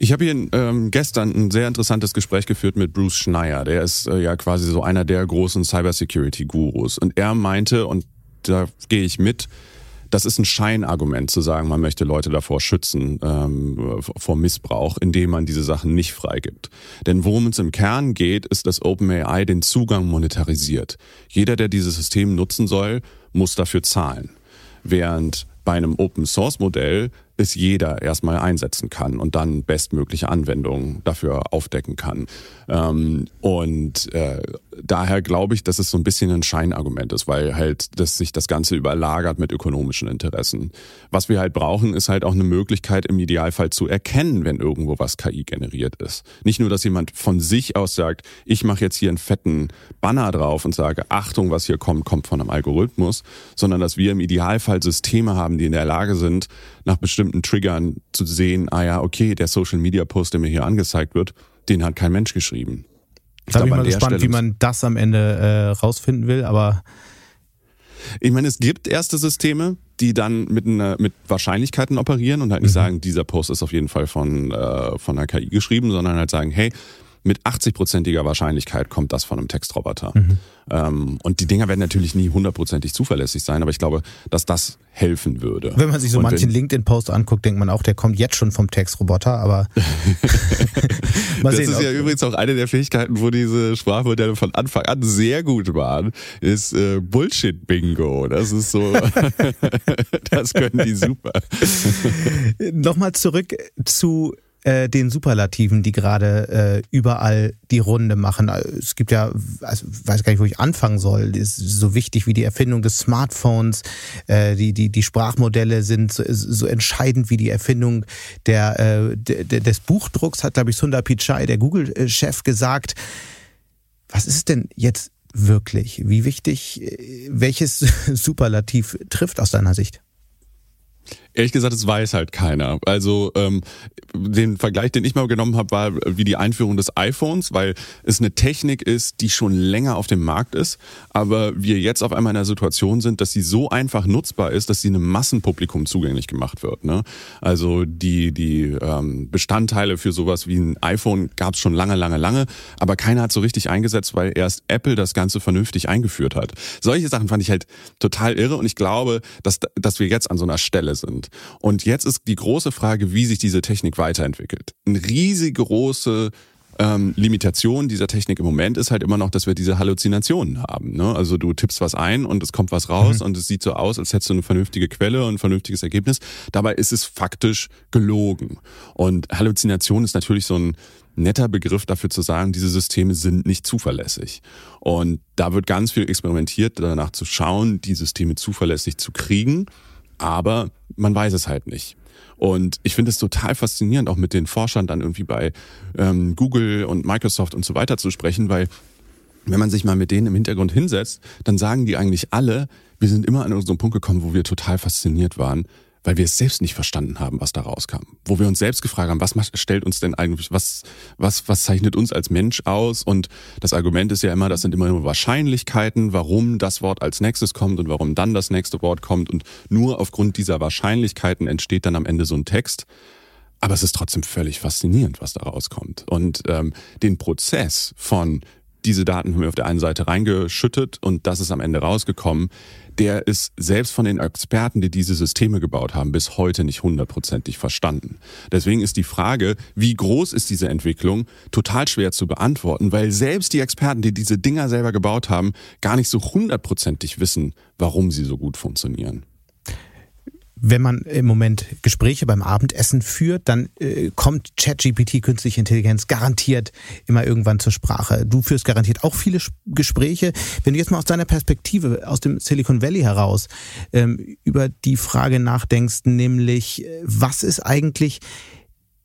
Ich habe hier ähm, gestern ein sehr interessantes Gespräch geführt mit Bruce Schneier. Der ist äh, ja quasi so einer der großen Cybersecurity-Gurus. Und er meinte, und da gehe ich mit, das ist ein Scheinargument zu sagen, man möchte Leute davor schützen, ähm, vor Missbrauch, indem man diese Sachen nicht freigibt. Denn worum es im Kern geht, ist, dass OpenAI den Zugang monetarisiert. Jeder, der dieses System nutzen soll, muss dafür zahlen. Während bei einem Open Source Modell es jeder erstmal einsetzen kann und dann bestmögliche Anwendungen dafür aufdecken kann. Ähm, und äh, daher glaube ich, dass es so ein bisschen ein Scheinargument ist, weil halt dass sich das Ganze überlagert mit ökonomischen Interessen. Was wir halt brauchen, ist halt auch eine Möglichkeit im Idealfall zu erkennen, wenn irgendwo was KI generiert ist. Nicht nur, dass jemand von sich aus sagt, ich mache jetzt hier einen fetten Banner drauf und sage, Achtung, was hier kommt, kommt von einem Algorithmus, sondern dass wir im Idealfall Systeme haben, die in der Lage sind, nach bestimmten Triggern zu sehen, ah ja, okay, der Social Media Post, der mir hier angezeigt wird, den hat kein Mensch geschrieben. Ich da bin ich mal gespannt, Stelle wie man das am Ende äh, rausfinden will, aber ich meine, es gibt erste Systeme, die dann mit, einer, mit Wahrscheinlichkeiten operieren und halt nicht mhm. sagen, dieser Post ist auf jeden Fall von, äh, von einer KI geschrieben, sondern halt sagen, hey, mit 80-prozentiger Wahrscheinlichkeit kommt das von einem Textroboter. Mhm. Ähm, und die Dinger werden natürlich nie hundertprozentig zuverlässig sein, aber ich glaube, dass das helfen würde. Wenn man sich so und manchen LinkedIn-Post anguckt, denkt man auch, der kommt jetzt schon vom Textroboter, aber *laughs* das sehen, ist ja übrigens auch eine der Fähigkeiten, wo diese Sprachmodelle von Anfang an sehr gut waren, ist äh, Bullshit-Bingo. Das ist so, *laughs* *laughs* das können die super. Nochmal zurück zu äh, den Superlativen, die gerade äh, überall die Runde machen. Es gibt ja, also weiß gar nicht, wo ich anfangen soll. Ist so wichtig wie die Erfindung des Smartphones. Äh, die, die, die Sprachmodelle sind so, so entscheidend wie die Erfindung der, äh, de, des Buchdrucks, hat, glaube ich, Sundar Pichai, der Google-Chef, gesagt. Was ist denn jetzt wirklich? Wie wichtig, äh, welches *laughs* Superlativ trifft aus deiner Sicht? Ehrlich gesagt, es weiß halt keiner. Also ähm, den Vergleich, den ich mal genommen habe, war wie die Einführung des iPhones, weil es eine Technik ist, die schon länger auf dem Markt ist, aber wir jetzt auf einmal in einer Situation sind, dass sie so einfach nutzbar ist, dass sie einem Massenpublikum zugänglich gemacht wird. Ne? Also die die ähm, Bestandteile für sowas wie ein iPhone gab es schon lange, lange, lange, aber keiner hat so richtig eingesetzt, weil erst Apple das Ganze vernünftig eingeführt hat. Solche Sachen fand ich halt total irre und ich glaube, dass dass wir jetzt an so einer Stelle sind. Und jetzt ist die große Frage, wie sich diese Technik weiterentwickelt. Eine riesige große ähm, Limitation dieser Technik im Moment ist halt immer noch, dass wir diese Halluzinationen haben. Ne? Also du tippst was ein und es kommt was raus mhm. und es sieht so aus, als hättest du eine vernünftige Quelle und ein vernünftiges Ergebnis. Dabei ist es faktisch gelogen. Und Halluzination ist natürlich so ein netter Begriff dafür zu sagen, diese Systeme sind nicht zuverlässig. Und da wird ganz viel experimentiert, danach zu schauen, die Systeme zuverlässig zu kriegen aber man weiß es halt nicht. Und ich finde es total faszinierend, auch mit den Forschern dann irgendwie bei ähm, Google und Microsoft und so weiter zu sprechen, weil wenn man sich mal mit denen im Hintergrund hinsetzt, dann sagen die eigentlich alle, wir sind immer an unseren Punkt gekommen, wo wir total fasziniert waren, weil wir es selbst nicht verstanden haben, was da rauskam. Wo wir uns selbst gefragt haben, was stellt uns denn eigentlich, was, was, was zeichnet uns als Mensch aus? Und das Argument ist ja immer, das sind immer nur Wahrscheinlichkeiten, warum das Wort als nächstes kommt und warum dann das nächste Wort kommt. Und nur aufgrund dieser Wahrscheinlichkeiten entsteht dann am Ende so ein Text. Aber es ist trotzdem völlig faszinierend, was da rauskommt. Und ähm, den Prozess von diese Daten haben wir auf der einen Seite reingeschüttet und das ist am Ende rausgekommen der ist selbst von den Experten, die diese Systeme gebaut haben, bis heute nicht hundertprozentig verstanden. Deswegen ist die Frage, wie groß ist diese Entwicklung, total schwer zu beantworten, weil selbst die Experten, die diese Dinger selber gebaut haben, gar nicht so hundertprozentig wissen, warum sie so gut funktionieren. Wenn man im Moment Gespräche beim Abendessen führt, dann äh, kommt ChatGPT, künstliche Intelligenz, garantiert immer irgendwann zur Sprache. Du führst garantiert auch viele Gespräche. Wenn du jetzt mal aus deiner Perspektive, aus dem Silicon Valley heraus, ähm, über die Frage nachdenkst, nämlich, äh, was ist eigentlich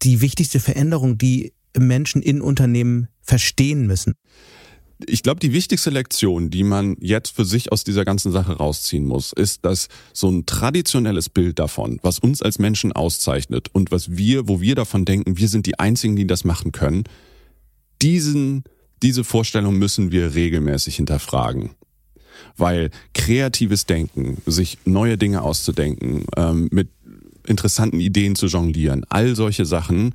die wichtigste Veränderung, die Menschen in Unternehmen verstehen müssen? Ich glaube, die wichtigste Lektion, die man jetzt für sich aus dieser ganzen Sache rausziehen muss, ist, dass so ein traditionelles Bild davon, was uns als Menschen auszeichnet und was wir, wo wir davon denken, wir sind die Einzigen, die das machen können, diesen, diese Vorstellung müssen wir regelmäßig hinterfragen. Weil kreatives Denken, sich neue Dinge auszudenken, ähm, mit interessanten Ideen zu jonglieren, all solche Sachen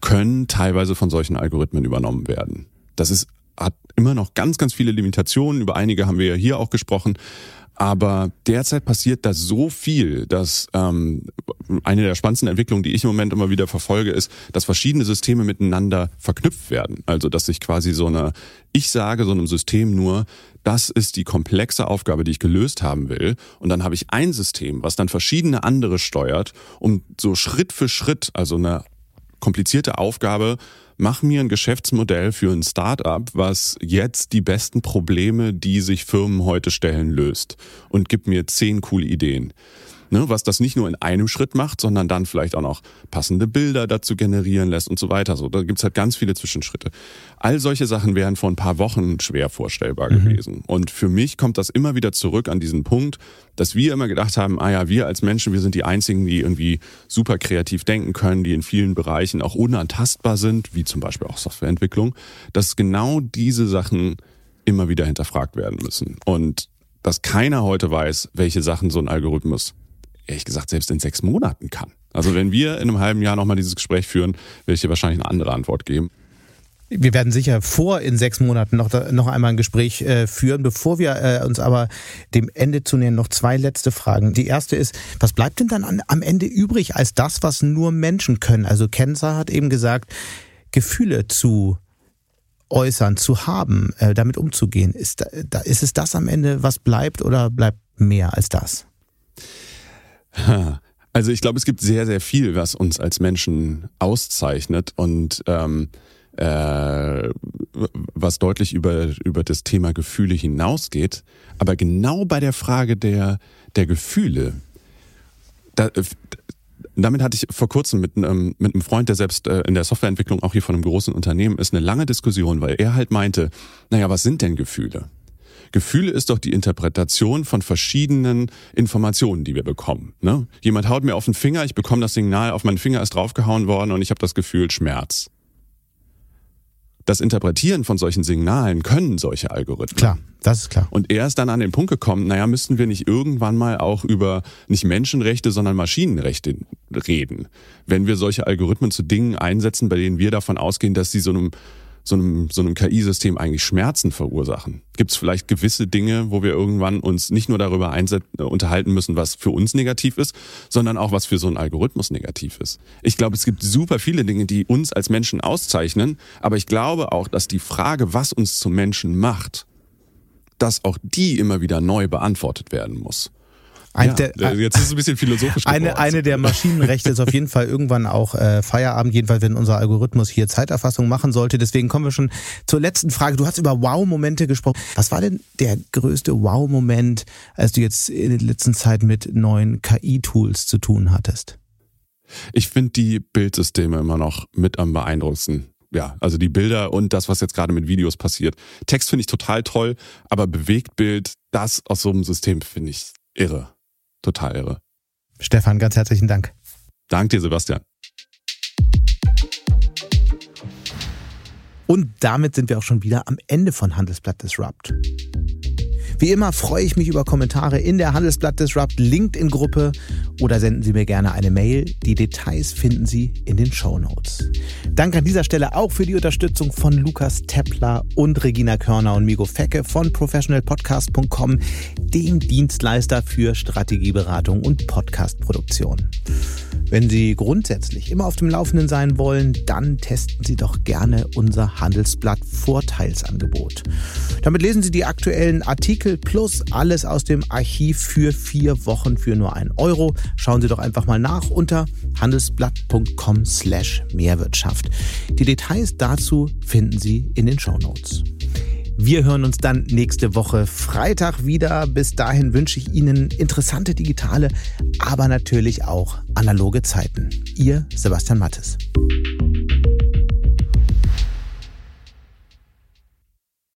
können teilweise von solchen Algorithmen übernommen werden. Das ist hat immer noch ganz, ganz viele Limitationen. Über einige haben wir ja hier auch gesprochen. Aber derzeit passiert da so viel, dass ähm, eine der spannendsten Entwicklungen, die ich im Moment immer wieder verfolge, ist, dass verschiedene Systeme miteinander verknüpft werden. Also dass sich quasi so eine, ich sage so einem System nur, das ist die komplexe Aufgabe, die ich gelöst haben will. Und dann habe ich ein System, was dann verschiedene andere steuert, um so Schritt für Schritt, also eine komplizierte Aufgabe mach mir ein Geschäftsmodell für ein Startup, was jetzt die besten Probleme, die sich Firmen heute stellen, löst und gib mir zehn coole Ideen. Ne, was das nicht nur in einem Schritt macht, sondern dann vielleicht auch noch passende Bilder dazu generieren lässt und so weiter. So, da gibt's halt ganz viele Zwischenschritte. All solche Sachen wären vor ein paar Wochen schwer vorstellbar mhm. gewesen. Und für mich kommt das immer wieder zurück an diesen Punkt, dass wir immer gedacht haben, ah ja, wir als Menschen, wir sind die Einzigen, die irgendwie super kreativ denken können, die in vielen Bereichen auch unantastbar sind, wie zum Beispiel auch Softwareentwicklung, dass genau diese Sachen immer wieder hinterfragt werden müssen. Und dass keiner heute weiß, welche Sachen so ein Algorithmus ehrlich gesagt selbst in sechs Monaten kann. Also wenn wir in einem halben Jahr nochmal dieses Gespräch führen, werde ich dir wahrscheinlich eine andere Antwort geben. Wir werden sicher vor in sechs Monaten noch, noch einmal ein Gespräch äh, führen. Bevor wir äh, uns aber dem Ende zu nähern, noch zwei letzte Fragen. Die erste ist, was bleibt denn dann an, am Ende übrig als das, was nur Menschen können? Also Kenza hat eben gesagt, Gefühle zu äußern, zu haben, äh, damit umzugehen. Ist, da, ist es das am Ende, was bleibt oder bleibt mehr als das? *laughs* Also ich glaube, es gibt sehr, sehr viel, was uns als Menschen auszeichnet und ähm, äh, was deutlich über, über das Thema Gefühle hinausgeht. Aber genau bei der Frage der, der Gefühle, da, äh, damit hatte ich vor kurzem mit, ähm, mit einem Freund, der selbst äh, in der Softwareentwicklung auch hier von einem großen Unternehmen ist, eine lange Diskussion, weil er halt meinte, naja, was sind denn Gefühle? Gefühle ist doch die Interpretation von verschiedenen Informationen, die wir bekommen. Ne? Jemand haut mir auf den Finger, ich bekomme das Signal, auf meinen Finger ist draufgehauen worden und ich habe das Gefühl Schmerz. Das Interpretieren von solchen Signalen können solche Algorithmen. Klar, das ist klar. Und er ist dann an den Punkt gekommen, naja, müssten wir nicht irgendwann mal auch über nicht Menschenrechte, sondern Maschinenrechte reden, wenn wir solche Algorithmen zu Dingen einsetzen, bei denen wir davon ausgehen, dass sie so einem so einem, so einem KI-System eigentlich Schmerzen verursachen? Gibt es vielleicht gewisse Dinge, wo wir irgendwann uns nicht nur darüber äh, unterhalten müssen, was für uns negativ ist, sondern auch was für so einen Algorithmus negativ ist? Ich glaube, es gibt super viele Dinge, die uns als Menschen auszeichnen, aber ich glaube auch, dass die Frage, was uns zum Menschen macht, dass auch die immer wieder neu beantwortet werden muss. Ja, der, äh, jetzt ist es ein bisschen philosophisch geworden. Eine, eine der Maschinenrechte ist auf jeden Fall irgendwann auch äh, Feierabend, jedenfalls wenn unser Algorithmus hier Zeiterfassung machen sollte. Deswegen kommen wir schon zur letzten Frage. Du hast über Wow-Momente gesprochen. Was war denn der größte Wow-Moment, als du jetzt in der letzten Zeit mit neuen KI-Tools zu tun hattest? Ich finde die Bildsysteme immer noch mit am beeindruckendsten ja, also die Bilder und das, was jetzt gerade mit Videos passiert. Text finde ich total toll, aber Bewegtbild, das aus so einem System finde ich irre. Total irre. Stefan, ganz herzlichen Dank. Dank dir, Sebastian. Und damit sind wir auch schon wieder am Ende von Handelsblatt Disrupt. Wie immer freue ich mich über Kommentare in der Handelsblatt Disrupt LinkedIn-Gruppe oder senden Sie mir gerne eine Mail. Die Details finden Sie in den Show Notes. Danke an dieser Stelle auch für die Unterstützung von Lukas Tepler und Regina Körner und Migo Fecke von professionalpodcast.com, dem Dienstleister für Strategieberatung und Podcastproduktion. Wenn Sie grundsätzlich immer auf dem Laufenden sein wollen, dann testen Sie doch gerne unser Handelsblatt Vorteilsangebot. Damit lesen Sie die aktuellen Artikel plus alles aus dem Archiv für vier Wochen für nur ein Euro. Schauen Sie doch einfach mal nach unter handelsblatt.com slash Mehrwirtschaft. Die Details dazu finden Sie in den Show Notes. Wir hören uns dann nächste Woche Freitag wieder. Bis dahin wünsche ich Ihnen interessante digitale, aber natürlich auch analoge Zeiten. Ihr Sebastian Mattes.